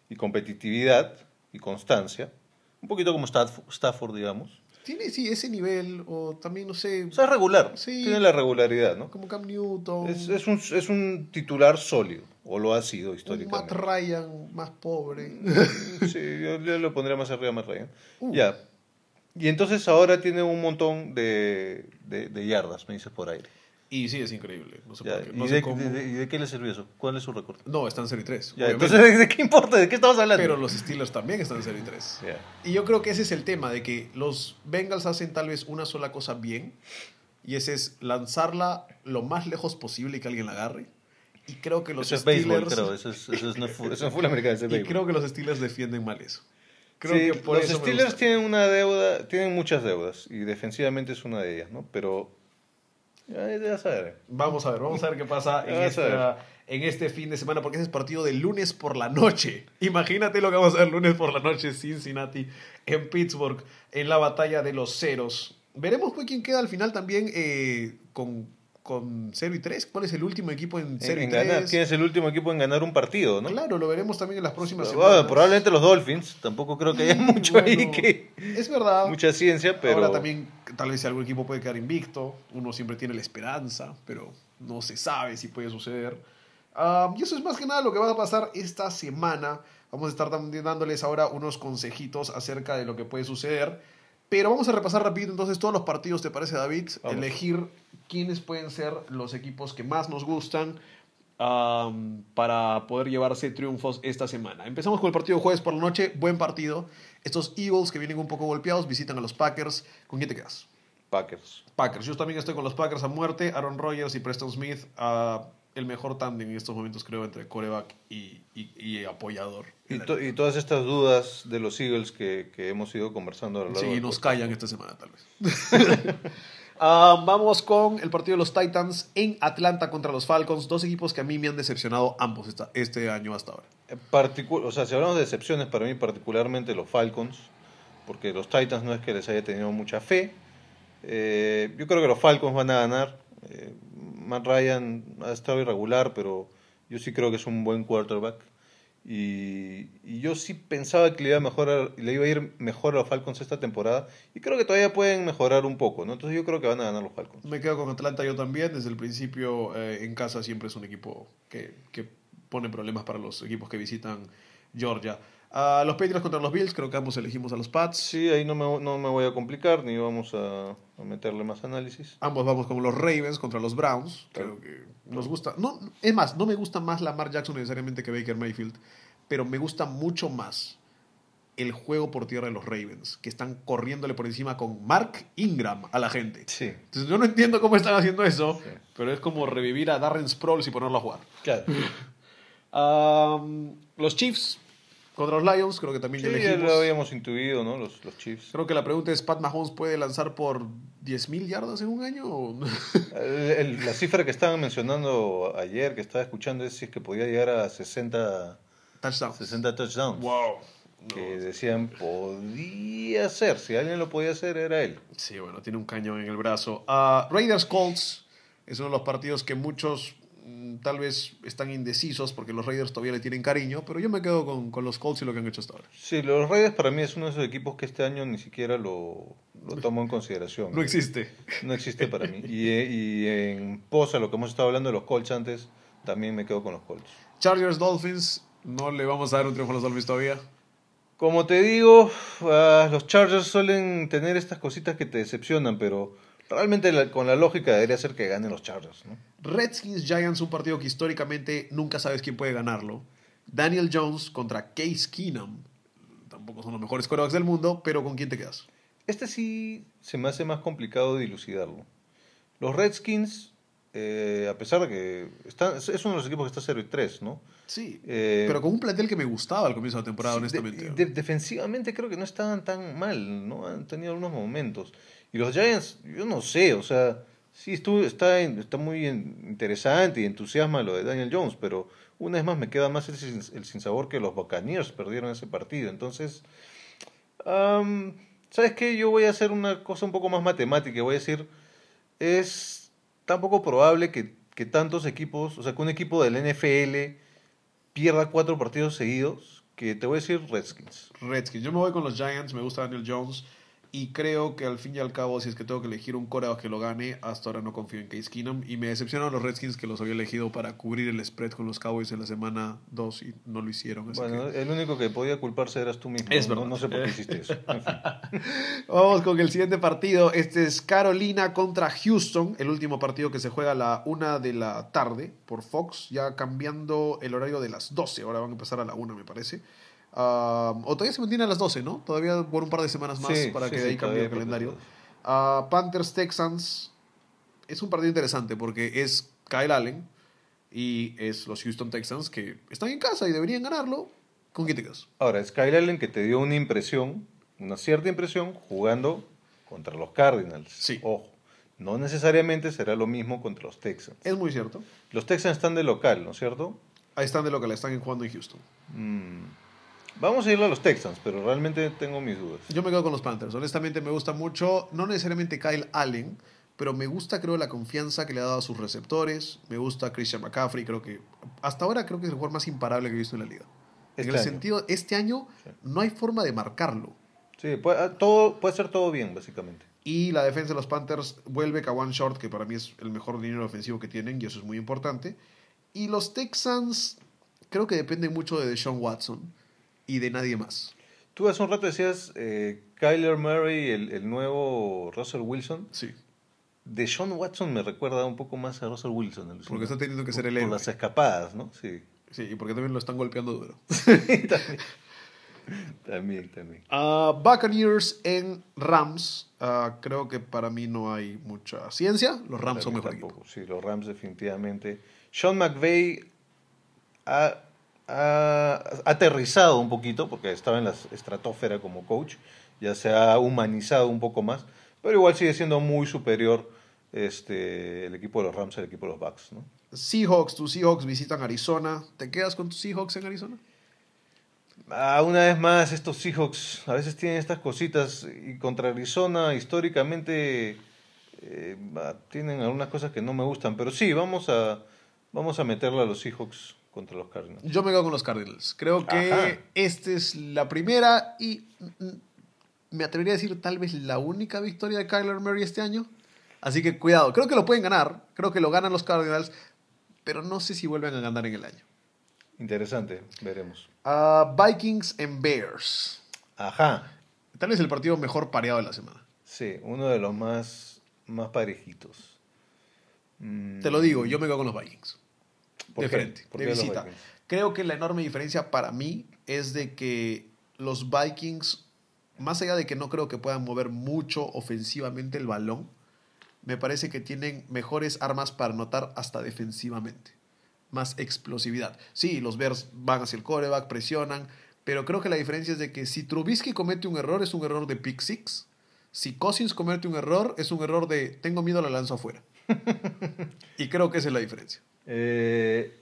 y competitividad y constancia. Un poquito como Staff- Stafford, digamos. Tiene, sí, ese nivel, o también, no sé, O sea, es regular. Sí. Tiene la regularidad, ¿no? como Cam Newton, Es, es, un, es un titular sólido, o lo ha sido un Matt históricamente. Ryan más pobre. Sí, yo, yo lo pondría más arriba a Matt Ryan. Uh. Ya. Y entonces ahora tiene un montón de, de, de yardas, me dices por aire. y sí, es increíble. No sé Ya, por qué. ¿Y, No de, sé cómo. de- de- y de qué le sirvió eso? ¿Cuál es su récord? No, está en Serie 3. Ya, entonces, ¿de qué importa? ¿De qué estamos hablando? Pero los Steelers también están en Serie 3. Ya. Y yo creo que ese es el tema, de que los Bengals hacen tal vez una sola cosa bien, y ese es lanzarla lo más lejos posible y que alguien la agarre. Y creo que los Eso es béisbol, Steelers... creo. Eso es, eso es, es eso es full eso es y béisbol. creo que los Steelers defienden mal eso. Creo Sí, que por los eso Steelers tienen una deuda, tienen muchas deudas, y defensivamente es una de ellas, ¿no? Pero, ya, ya saber. Vamos a ver, vamos a ver qué pasa en, esta- en este fin de semana, porque ese es partido de lunes por la noche. Imagínate lo que vamos a ver lunes por la noche, Cincinnati, en Pittsburgh, en la batalla de los ceros. Veremos pues, quién queda al final también eh, con, con 0 y 3. ¿Cuál es el último equipo en 0 En, y en 3? ganar, ¿Quién es el último equipo en ganar un partido, no? Claro, lo veremos también en las próximas semanas. probablemente los Dolphins, tampoco creo que haya Mm, mucho ahí que... Es verdad. Mucha ciencia, pero... Ahora también, tal vez algún equipo puede quedar invicto, uno siempre tiene la esperanza, pero no se sabe si puede suceder. Ah, y eso es más que nada lo que va a pasar esta semana. Vamos a estar dándoles ahora unos consejitos acerca de lo que puede suceder. Pero vamos a repasar rapidito entonces todos los partidos, ¿te parece David? Vamos. Elegir quiénes pueden ser los equipos que más nos gustan para poder llevarse triunfos esta semana. Empezamos con el partido jueves por la noche, buen partido. Estos Eagles que vienen un poco golpeados visitan a los Packers. ¿Con quién te quedas? Packers. Packers. Yo también estoy con los Packers a muerte. Aaron Rodgers y Preston Smith, ah, el mejor tándem en estos momentos creo entre coreback y, y- y apoyador. Y, to- y todas estas dudas de los Eagles que, que hemos ido conversando a lo largo Sí, nos callan esta semana tal vez. Ah, vamos con el partido de los Titans en Atlanta contra los Falcons. Dos equipos que a mí me han decepcionado ambos esta- este año hasta ahora. En particu- o sea, si hablamos de excepciones, para mí particularmente los Falcons, porque los Titans no es que les haya tenido mucha fe. Eh, yo creo que los Falcons van a ganar. Eh, Matt Ryan ha estado irregular, pero yo sí creo que es un buen quarterback. Y, yo sí pensaba que le iba, a mejorar, le iba a ir mejor a los Falcons esta temporada. Y creo que todavía pueden mejorar un poco, ¿no? Entonces yo creo que van a ganar los Falcons. Me quedo con Atlanta yo también. Desde el principio eh, en casa siempre es un equipo que, que pone problemas para los equipos que visitan Georgia. Ah, los Patriots contra los Bills, creo que ambos elegimos a los Pats. Sí, ahí no me, no me voy a complicar, ni vamos a, a meterle más análisis. Ambos vamos con los Ravens contra los Browns. Creo que nos gusta. No, es más, no me gusta más Lamar Jackson necesariamente que Baker Mayfield, pero me gusta mucho más el juego por tierra de los Ravens, que están corriéndole por encima con Mark Ingram a la gente. Sí. Entonces yo no entiendo cómo están haciendo eso, Sí. pero es como revivir a Darren Sproles y ponerlo a jugar. Claro. Um, los Chiefs contra los Lions, creo que también Sí, ya lo habíamos intuido, ¿no? Los, los Chiefs. Creo que la pregunta es, ¿Pat Mahomes puede lanzar por 10.000 yardas en un año? o no? El- el- la cifra que estaban mencionando ayer, que estaba escuchando, es si es que podía llegar a 60, Touchdown. 60 touchdowns. Wow. Que decían, podía ser. Si alguien lo podía hacer, era él. Sí, bueno, tiene un cañón en el brazo. Ah, Raiders Colts es uno de los partidos que muchos tal vez están indecisos porque los Raiders todavía le tienen cariño, pero yo me quedo con, con los Colts y lo que han hecho hasta ahora. Sí, los Raiders para mí es uno de esos equipos que este año ni siquiera lo, lo tomo en consideración. No existe. No existe para mí. Y, eh, y en posa, lo que hemos estado hablando de los Colts antes, también me quedo con los Colts. Chargers Dolphins, no le vamos a dar un triunfo a los Dolphins todavía. Como te digo, ah, los Chargers suelen tener estas cositas que te decepcionan, pero realmente la- con la lógica debería ser que ganen los Chargers, ¿no? Redskins Giants, un partido que históricamente nunca sabes quién puede ganarlo. Daniel Jones contra Case Keenum. Tampoco son los mejores quarterbacks del mundo, pero ¿con quién te quedas? Este sí se me hace más complicado de dilucidarlo. Los Redskins, eh, a pesar de que están, es es uno de los equipos que está 0 y 3, ¿no? Sí, Eh, pero con un plantel que me gustaba al comienzo de la temporada, Sí, honestamente. de- de- defensivamente creo que no estaban tan mal, ¿no? Han tenido algunos momentos. Y los Giants, yo no sé, o sea, sí estuvo, está, está muy interesante y entusiasma lo de Daniel Jones, pero una vez más me queda más el, el sinsabor que los Buccaneers perdieron ese partido. Entonces, am, ¿sabes qué? Yo voy a hacer una cosa un poco más matemática. Voy a decir, es tan poco probable que, que tantos equipos, o sea, que un equipo del NFL pierda cuatro partidos seguidos, que te voy a decir Redskins. Redskins. Yo me voy con los Giants, me gusta Daniel Jones. Y creo que al fin y al cabo, si es que tengo que elegir un coreback que lo gane, hasta ahora no confío en Case Keenum. Y me decepcionaron los Redskins que los había elegido para cubrir el spread con los Cowboys en la semana 2 y no lo hicieron. así Bueno, que- el único que podía culparse eras tú mismo. Es no, verdad. no sé por qué hiciste eso. En fin. Vamos con el siguiente partido. Este es Carolina contra Houston, el último partido que se juega a la una de la tarde por Fox, ya cambiando el horario de las 12. Ahora van a empezar a la una, me parece. Ah, o todavía se mantiene a las 12, ¿no? Todavía por un par de semanas más Sí, para sí, que de sí, ahí cambie el calendario. Ah, Panthers Texans es un partido interesante porque es Kyle Allen y es los Houston Texans que están en casa y deberían ganarlo. ¿Con quién te quedas? Ahora, es Kyle Allen que te dio una impresión, una cierta impresión, jugando contra los Cardinals. Sí. Ojo, no necesariamente será lo mismo contra los Texans. Es muy cierto. Los Texans están de local, ¿no es cierto? Ahí están de lo que le están jugando en Houston. Mm, Vamos a irle a los Texans, pero realmente tengo mis dudas. Yo me quedo con los Panthers. Honestamente me gusta mucho, no necesariamente Kyle Allen, pero me gusta creo la confianza que le ha dado a sus receptores. Me gusta Christian McCaffrey, creo que hasta ahora creo que es el jugador más imparable que he visto en la liga. Este en el año. sentido, este año Sí. no hay forma de marcarlo. Sí, puede, ah, todo, puede ser todo bien, básicamente. Y la defensa de los Panthers vuelve Kawan Short, que para mí es el mejor dinero ofensivo que tienen, y eso es muy importante. Y los Texans creo que dependen mucho de Deshaun Watson y de nadie más. Tú hace un rato decías eh, Kyler Murray, el, el nuevo Russell Wilson. Sí. De Sean Watson me recuerda un poco más a Russell Wilson. Porque está teniendo que ser el Por héroe. las escapadas, ¿no? Sí. Sí, y porque también lo están golpeando duro. también. también, también. Ah, Buccaneers en Rams. Ah, creo que para mí no hay mucha ciencia. Los Rams son mejor tampoco. Sí, los Rams definitivamente. Sean McVay ha, ha aterrizado un poquito, porque estaba en la estratosfera como coach, ya se ha humanizado un poco más, pero igual sigue siendo muy superior este, el equipo de los Rams al equipo de los Bucks, ¿no? Seahawks, tus Seahawks visitan Arizona. ¿Te quedas con tus Seahawks en Arizona? Ah, una vez más, estos Seahawks a veces tienen estas cositas y contra Arizona históricamente eh, ah, tienen algunas cosas que no me gustan, pero sí, vamos a, vamos a meterle a los Seahawks contra los Cardinals. Yo me quedo con los Cardinals. Creo que Ajá. esta es la primera y mm, me atrevería a decir tal vez la única victoria de Kyler Murray este año. Así que cuidado. Creo que lo pueden ganar. Creo que lo ganan los Cardinals. Pero no sé si vuelven a ganar en el año. Interesante, veremos. Ah, Vikings en Bears. Ajá, Tal vez el partido mejor pareado de la semana. sí, uno de los más, más parejitos. Mm, Te lo digo, yo me quedo con los Vikings. ¿Por de qué? frente, ¿Por de qué visita. Creo que la enorme diferencia para mí es de que los Vikings, más allá de que no creo que puedan mover mucho ofensivamente el balón, me parece que tienen mejores armas para anotar hasta defensivamente. Más explosividad. Sí, los Bears van hacia el coreback, presionan, pero creo que la diferencia es de que si Trubisky comete un error, es un error de pick six. Si Cousins comete un error, es un error de tengo miedo, la lanzo afuera. y creo que esa es la diferencia. Eh,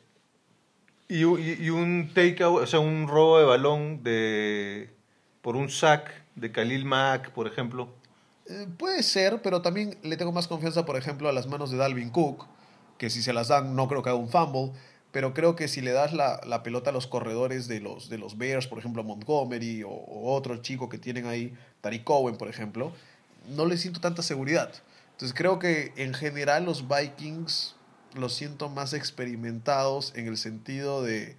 y, un takeaway, o sea, un robo de balón de por un sack de Khalil Mack, por ejemplo. Eh, puede ser, pero también le tengo más confianza, por ejemplo, a las manos de Dalvin Cook, que si se las dan no creo que haga un fumble, pero creo que si le das la, la pelota a los corredores de los, de los Bears, por ejemplo, Montgomery o, o otro chico que tienen ahí, Tariq Cohen, por ejemplo, no le siento tanta seguridad. Entonces creo que en general los Vikings los siento más experimentados en el sentido de,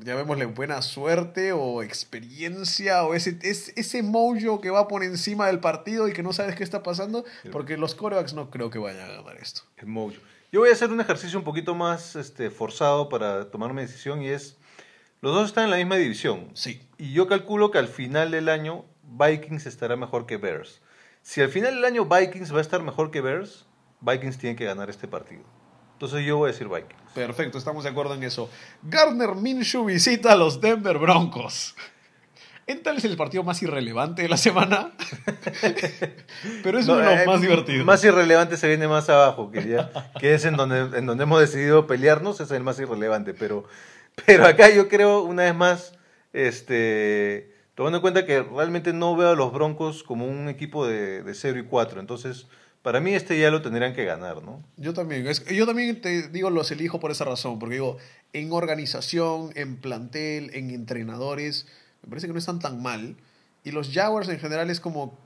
llamémosle buena suerte o experiencia o ese, es- ese mojo que va por encima del partido y que no sabes qué está pasando, porque los corebacks no creo que vayan a ganar esto. El mojo. Yo voy a hacer un ejercicio un poquito más este, forzado para tomar mi decisión y es, los dos están en la misma división. Sí. Y yo calculo que al final del año Vikings estará mejor que Bears. Si al final del año Vikings va a estar mejor que Bears, Vikings tiene que ganar este partido. Entonces yo voy a decir Vikings. Perfecto, estamos de acuerdo en eso. Gardner Minshew visita a los Denver Broncos. ¿En tal es el partido más irrelevante de la semana? Pero es uno de los eh, más divertidos. Más irrelevante se viene más abajo, que, ya- que es en donde, en donde hemos decidido pelearnos, es el más irrelevante. Pero, pero acá yo creo, una vez más, este, tomando en cuenta que realmente no veo a los Broncos como un equipo de, de 0 y 4. Entonces, para mí este ya lo tendrían que ganar, ¿no? Yo también. Es- yo también te digo, los elijo por esa razón. Porque digo, en organización, en plantel, en entrenadores, me parece que no están tan mal. Y los Jaguars en general es como.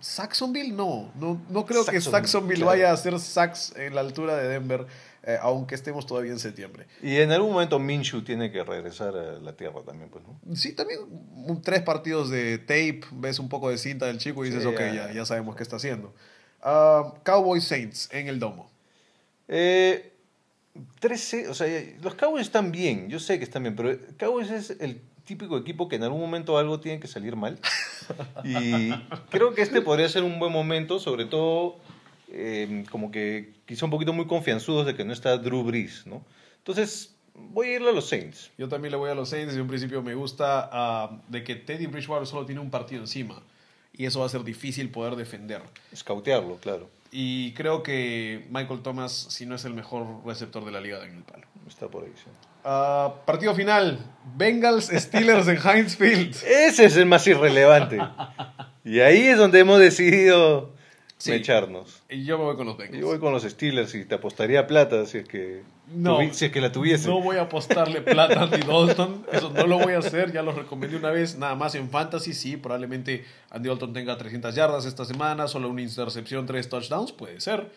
Saxonville no, no, no creo que Saxonville, Saxonville claro. vaya a hacer Sax en la altura de Denver, eh, aunque estemos todavía en septiembre. Y en algún momento Minshew tiene que regresar a la tierra también, pues, ¿no? Sí, también un- tres partidos de tape, ves un poco de cinta del chico y dices, Sí, ok, ya, ya sabemos qué está haciendo. Ah, Cowboys Saints en el domo. Eh, 13, o sea, los Cowboys están bien, yo sé que están bien, pero Cowboys es el típico equipo que en algún momento algo tiene que salir mal. Y creo que este podría ser un buen momento, sobre todo eh, como que quizá un poquito muy confianzudos de que no está Drew Brees, ¿no? Entonces, voy a irle a los Saints. Yo también le voy a los Saints. Desde un principio me gusta ah, de que Teddy Bridgewater solo tiene un partido encima. Y eso va a ser difícil poder defender. Scoutearlo, claro. Y creo que Michael Thomas, si no es el mejor receptor de la liga, en el palo. Está por ahí, sí. Ah, partido final. Bengals Steelers en Heinz Field. Ese es el más irrelevante. Y ahí es donde hemos decidido Sí. echarnos. Y yo me voy con los Bengals. Yo voy con los Steelers y te apostaría plata si es que, No. si es que la tuviese. No voy a apostarle plata a Andy Dalton. Eso no lo voy a hacer. Ya lo recomendé una vez. Nada más en Fantasy. Sí, probablemente Andy Dalton tenga 300 yardas esta semana. Solo una intercepción, tres touchdowns. Puede ser.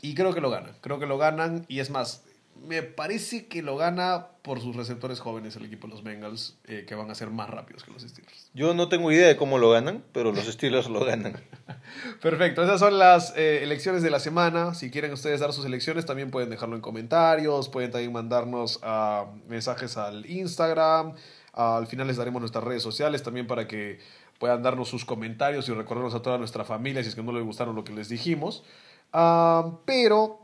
Y creo que lo ganan. Creo que lo ganan. Y es más, me parece que lo gana por sus receptores jóvenes el equipo de los Bengals, eh, que van a ser más rápidos que los Steelers. Yo no tengo idea de cómo lo ganan, pero los Steelers lo ganan. Perfecto, esas son las eh, elecciones de la semana. Si quieren ustedes dar sus elecciones, también pueden dejarlo en comentarios, pueden también mandarnos ah, mensajes al Instagram. Ah, al final les daremos nuestras redes sociales también para que puedan darnos sus comentarios y recordarnos a toda nuestra familia si es que no les gustaron lo que les dijimos. Ah, pero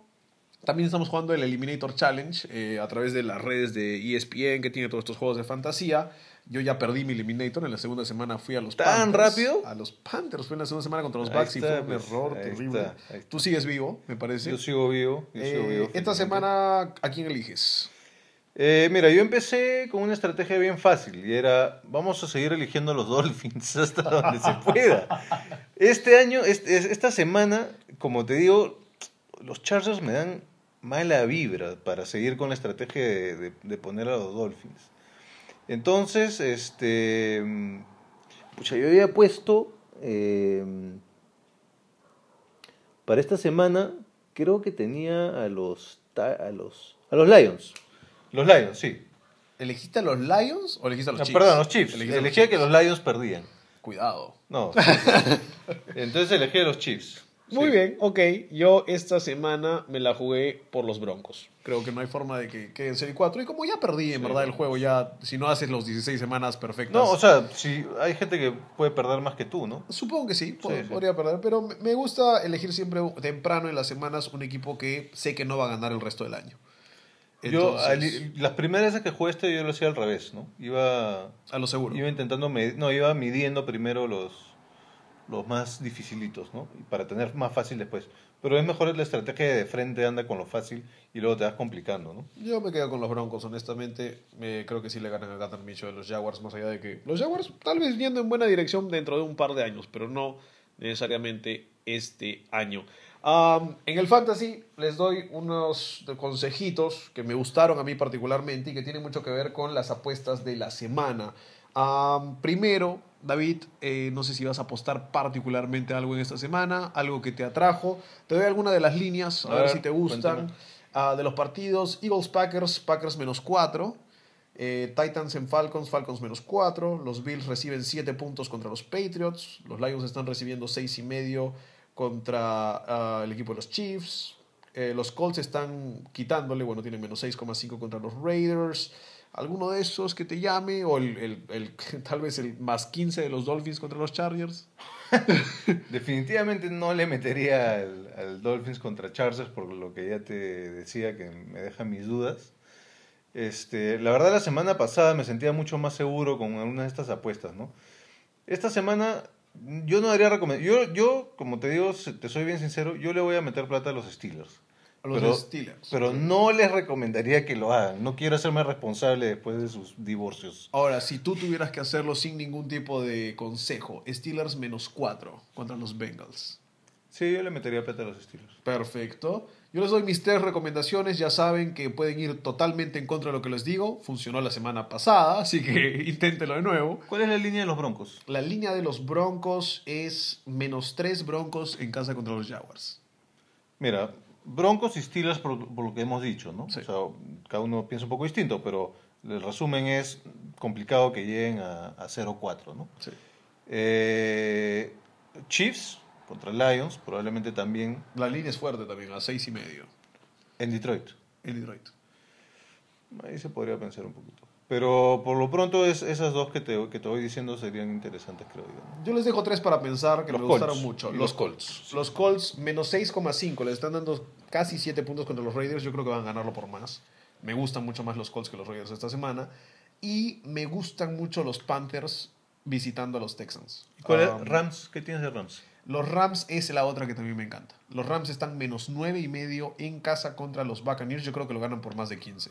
también estamos jugando el Eliminator Challenge eh, a través de las redes de ESPN que tiene todos estos juegos de fantasía. Yo ya perdí mi Eliminator. En la segunda semana fui a los ¿Tan Panthers. rápido? A los Panthers. Fue en la segunda semana contra los Bucks y fue un pues, error ahí terrible. está, ahí está. Tú sigues vivo, me parece. Yo sigo vivo. yo sigo Eh, vivo, esta semana, ¿a quién eliges? Eh, mira, yo empecé con una estrategia bien fácil y era, vamos a seguir eligiendo a los Dolphins hasta donde se pueda. Este año, este- es- esta semana, como te digo, los Chargers me dan mala vibra para seguir con la estrategia de, de- de poner a los Dolphins. Entonces, este, mm, pucha, yo había puesto eh, para esta semana, creo que tenía a los, a los, a los Lions. Los Lions, sí. ¿Elegiste a los Lions o elegiste a los No, Chiefs? perdón, los Chiefs. Elegí a que los Lions perdían. Cuidado. No. sí. Entonces elegí a los Chiefs. Muy Sí. bien, ok. Yo esta semana me la jugué por los Broncos. Creo que no hay forma de que queden 6 y 4. Y como ya perdí, en Sí. verdad, el juego, ya si no haces los 16 semanas perfectas. No, o sea, si hay gente que puede perder más que tú, ¿no? Supongo que sí, po- Sí, sí. podría perder, pero me- gusta elegir siempre temprano en las semanas un equipo que sé que no va a ganar el resto del año. Yo, Entonces, las primeras veces que jugué este, yo lo hacía al revés, ¿no? Iba, a lo seguro. iba intentando, med- no, iba midiendo primero los, los más dificilitos, ¿no? Y para tener más fácil después. Pero es mejor la estrategia de frente, anda con lo fácil y luego te vas complicando, ¿no? Yo me quedo con los Broncos, honestamente. Eh, creo que sí le ganan a Gather Mitchell los Jaguars, más allá de que los Jaguars tal vez yendo en buena dirección dentro de un par de años, pero no necesariamente este año. Am, en el Fantasy les doy unos consejitos que me gustaron a mí particularmente y que tienen mucho que ver con las apuestas de la semana. Am, primero, David, eh, no sé si vas a apostar particularmente algo en esta semana, algo que te atrajo. Te doy alguna de las líneas, a, A ver, ver, si te gustan. Ah, de los partidos, Eagles Packers, Packers menos 4. Eh, Titans en Falcons, Falcons menos 4. Los Bills reciben 7 puntos contra los Patriots. Los Lions están recibiendo 6 y medio contra ah, el equipo de los Chiefs. Eh, los Colts están quitándole, bueno, tienen menos 6,5 contra los Raiders. ¿Alguno de esos que te llame? ¿O el, el- el- tal vez el más 15 de los Dolphins contra los Chargers? Definitivamente no le metería al, al Dolphins contra Chargers por lo que ya te decía que me deja mis dudas. Este, la verdad la semana pasada me sentía mucho más seguro con algunas de estas apuestas, ¿no? Esta semana yo no daría recomendación. Yo, yo, como te digo, te soy bien sincero, yo le voy a meter plata a los Steelers. A los pero, Steelers. Pero no les recomendaría que lo hagan. No quiero hacerme responsable después de sus divorcios. Ahora, si tú tuvieras que hacerlo sin ningún tipo de consejo, Steelers menos 4 contra los Bengals. Sí, yo le metería plata a los Steelers. Perfecto. Yo les doy mis tres recomendaciones, ya saben que pueden ir totalmente en contra de lo que les digo, funcionó la semana pasada, así que inténtenlo de nuevo. ¿Cuál es la línea de los Broncos? La línea de los Broncos es menos tres Broncos en casa contra los Jaguars. Mira, Broncos y Steelers por, por lo que hemos dicho, ¿no? Sí. O sea, cada uno piensa un poco distinto, pero el resumen es complicado que lleguen a, a 0-4, ¿no? Sí. Eh, Chiefs contra Lions, probablemente también La línea es fuerte también, a seis y medio en Detroit. en Detroit. Ahí se podría pensar un poquito. Pero por lo pronto es, esas dos que te, que te voy diciendo serían interesantes, creo yo. Yo les dejo tres para pensar que Los me Colts. gustaron mucho. Los Colts. Los Colts menos 6,5. Les están dando casi 7 puntos contra los Raiders. Yo creo que van a ganarlo por más. Me gustan mucho más los Colts que los Raiders esta semana. Y me gustan mucho los Panthers visitando a los Texans. ¿Cuál es? Um, Rams, ¿qué tienes de Rams? Los Rams es la otra que también me encanta. Los Rams están menos 9 y medio en casa contra los Buccaneers. Yo creo que lo ganan por más de 15.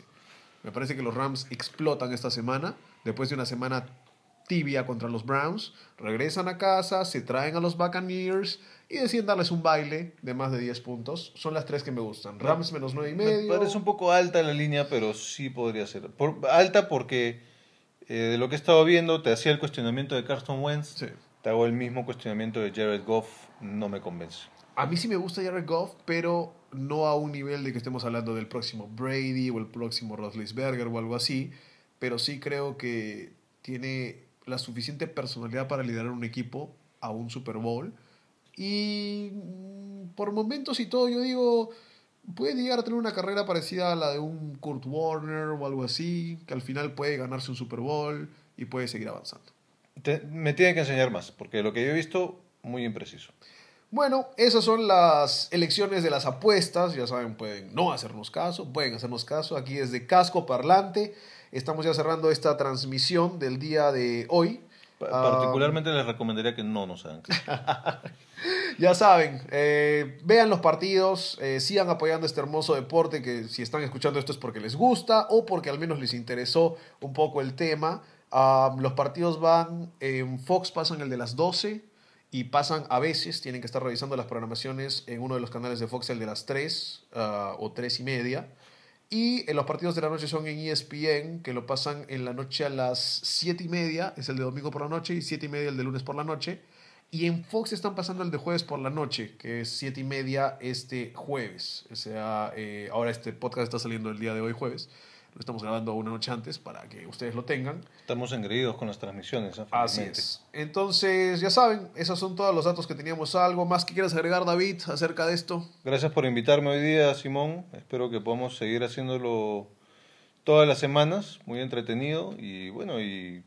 Me parece que los Rams explotan esta semana. Después de una semana tibia contra los Browns. Regresan a casa, se traen a los Buccaneers y deciden darles un baile de más de 10 puntos. Son las tres que me gustan. Rams menos 9 y Me medio. parece un poco alta la línea, pero sí podría ser. Por- alta porque eh, de lo que he estado viendo, te hacía el cuestionamiento de Carson Wentz. Sí. Te hago el mismo cuestionamiento de Jared Goff. No me convence. A mí sí me gusta Jared Goff, pero no a un nivel de que estemos hablando del próximo Brady o el próximo Roethlisberger o algo así. Pero sí creo que tiene la suficiente personalidad para liderar un equipo a un Super Bowl. Y mm, por momentos y todo, yo digo, puede llegar a tener una carrera parecida a la de un Kurt Warner o algo así, que al final puede ganarse un Super Bowl y puede seguir avanzando. Me tiene que enseñar más, porque lo que yo he visto, muy impreciso. Bueno, esas son las elecciones de las apuestas. Ya saben, pueden no hacernos caso, pueden hacernos caso. Aquí desde Casco Parlante. Estamos ya cerrando esta transmisión del día de hoy. Ah, Particularmente les recomendaría que no nos hagan caso. Ya saben, eh, vean los partidos, eh, sigan apoyando este hermoso deporte que si están escuchando esto es porque les gusta o porque al menos les interesó un poco el tema. Ah, los partidos van en Fox, pasan el de las 12 y pasan a veces, tienen que estar revisando las programaciones en uno de los canales de Fox, el de las 3 ah, o 3 y media. Y en los partidos de la noche son en ESPN, que lo pasan en la noche a las 7 y media, es el de domingo por la noche, y 7 y media el de lunes por la noche. Y en Fox están pasando el de jueves por la noche, que es 7 y media este jueves. O sea, eh, ahora este podcast está saliendo el día de hoy jueves. Lo estamos grabando una noche antes para que ustedes lo tengan. Estamos engreídos con las transmisiones. ¿eh? Así es. Entonces, ya saben, esos son todos los datos que teníamos. ¿Algo más que quieras agregar, David, acerca de esto? Gracias por invitarme hoy día, Simón. Espero que podamos seguir haciéndolo todas las semanas, muy entretenido y bueno, y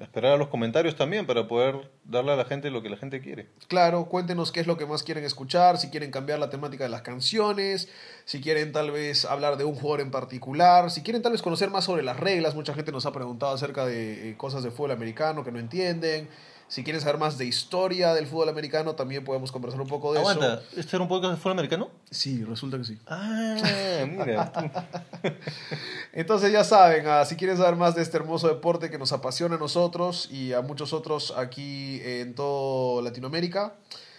esperar a los comentarios también para poder darle a la gente lo que la gente quiere. Claro, cuéntenos qué es lo que más quieren escuchar, si quieren cambiar la temática de las canciones, si quieren tal vez hablar de un jugador en particular, si quieren tal vez conocer más sobre las reglas, mucha gente nos ha preguntado acerca de eh, cosas de fútbol americano que no entienden, si quieren saber más de historia del fútbol americano, también podemos conversar un poco de Aguanta, eso. ¿este era un podcast de fútbol americano? Sí, resulta que sí. Ah, mira. Entonces ya saben, ah, si quieren saber más de este hermoso deporte que nos apasiona a nosotros y a muchos otros aquí en toda Latinoamérica,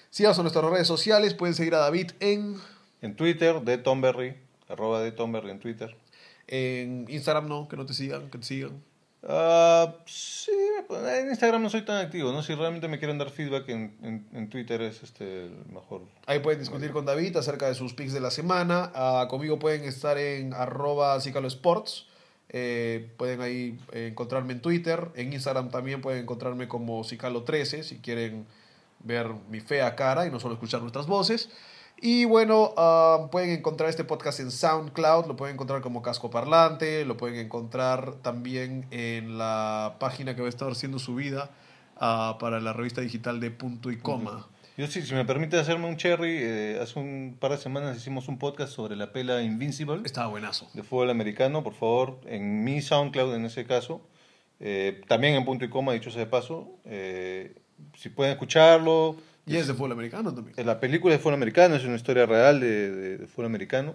síganos en nuestras redes sociales, pueden seguir a David en, En Twitter, de Tomberry, arroba de Tomberry en Twitter. en Instagram, no, que no te sigan, que te sigan. Ah, sí, pues, en Instagram no soy tan activo, ¿no? Si realmente me quieren dar feedback en, en, en Twitter es este el mejor. Ahí pueden discutir con David acerca de sus picks de la semana. Ah, conmigo pueden estar en arroba. Eh, pueden ahí encontrarme en Twitter. En Instagram también pueden encontrarme como Cicalo13 si quieren ver mi fea cara y no solo escuchar nuestras voces. Y bueno, ah, pueden encontrar este podcast en SoundCloud, lo pueden encontrar como Casco Parlante, lo pueden encontrar también en la página que va a estar siendo subida ah, para la revista digital de Punto y Coma. Yo sí, si me permite hacerme un cherry, eh, hace un par de semanas hicimos un podcast sobre la pela Invincible Estaba buenazo. de fútbol americano, por favor, en mi SoundCloud en ese caso, eh, también en punto y coma, dicho sea de paso, eh, si pueden escucharlo, Y es de fútbol americano también. La película de fútbol americano es una historia real de, de- de fútbol americano.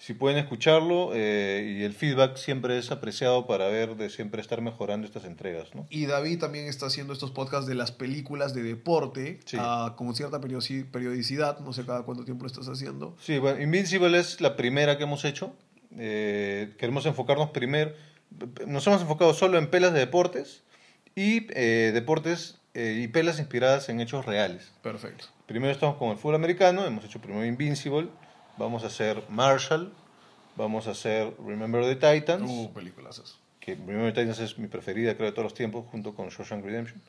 si pueden escucharlo eh, y el feedback siempre es apreciado para ver de siempre estar mejorando estas entregas, ¿no? Y David también está haciendo estos podcasts de las películas de deporte Sí. ah, con cierta periodici- periodicidad, no sé cada cuánto tiempo lo estás haciendo. Sí, bueno, Invincible es la primera que hemos hecho. Eh, queremos enfocarnos primero, nos hemos enfocado solo en pelas de deportes y eh, deportes eh, y pelas inspiradas en hechos reales. Perfecto. Primero estamos con el fútbol americano, hemos hecho primero Invincible, vamos a hacer Marshall, vamos a hacer Remember the Titans, Uh, películas. que Remember the Titans es mi preferida creo de todos los tiempos, junto con Shawshank Redemption,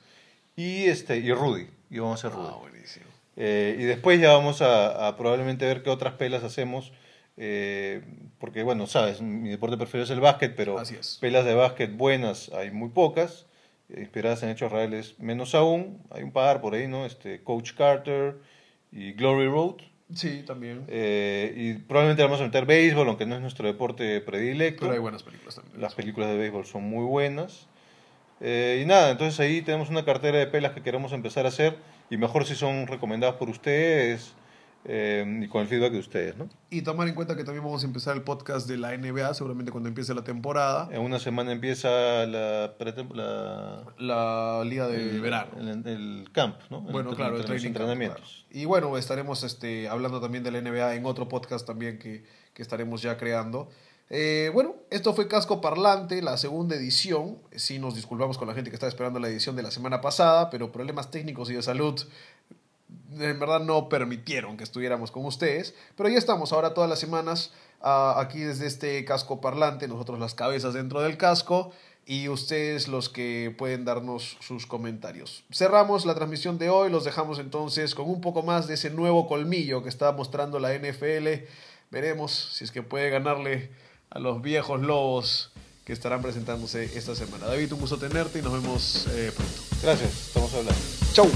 y, este, y Rudy, y vamos a hacer Rudy. Ah, buenísimo. Eh, y después ya vamos a, a probablemente ver qué otras pelas hacemos. eh, porque, bueno, sabes, mi deporte preferido es el básquet, pero Así es. pelas de básquet buenas hay muy pocas. Inspiradas en hechos reales menos aún. Hay un par por ahí, ¿no? Este, Coach Carter y Glory Road. Sí, también. Eh, y probablemente vamos a meter béisbol, aunque no es nuestro deporte predilecto. Pero hay buenas películas también. Las películas de béisbol son muy buenas. Eh, y nada, entonces ahí tenemos una cartera de pelas que queremos empezar a hacer y mejor si son recomendadas por ustedes eh, y con el feedback de ustedes, ¿no? Y tomar en cuenta que también vamos a empezar el podcast de la NBA, seguramente cuando empiece la temporada. En una semana empieza la, la La liga de el, verano. el, el camp, ¿no? Bueno, El- claro, el training camp, entrenamientos. claro. Y bueno, estaremos este, hablando también de la NBA en otro podcast también que, que estaremos ya creando. Eh, bueno, esto fue Casco Parlante, la segunda edición. Sí, nos disculpamos con la gente que estaba esperando la edición de la semana pasada, pero problemas técnicos y de salud en verdad no permitieron que estuviéramos con ustedes. Pero ya estamos ahora todas las semanas ah, aquí desde este casco parlante, nosotros las cabezas dentro del casco y ustedes los que pueden darnos sus comentarios. Cerramos la transmisión de hoy, los dejamos entonces con un poco más de ese nuevo colmillo que está mostrando la NFL. Veremos si es que puede ganarle a los viejos lobos que estarán presentándose esta semana. David, un gusto tenerte y nos vemos eh, pronto. Gracias, estamos hablando. Chau.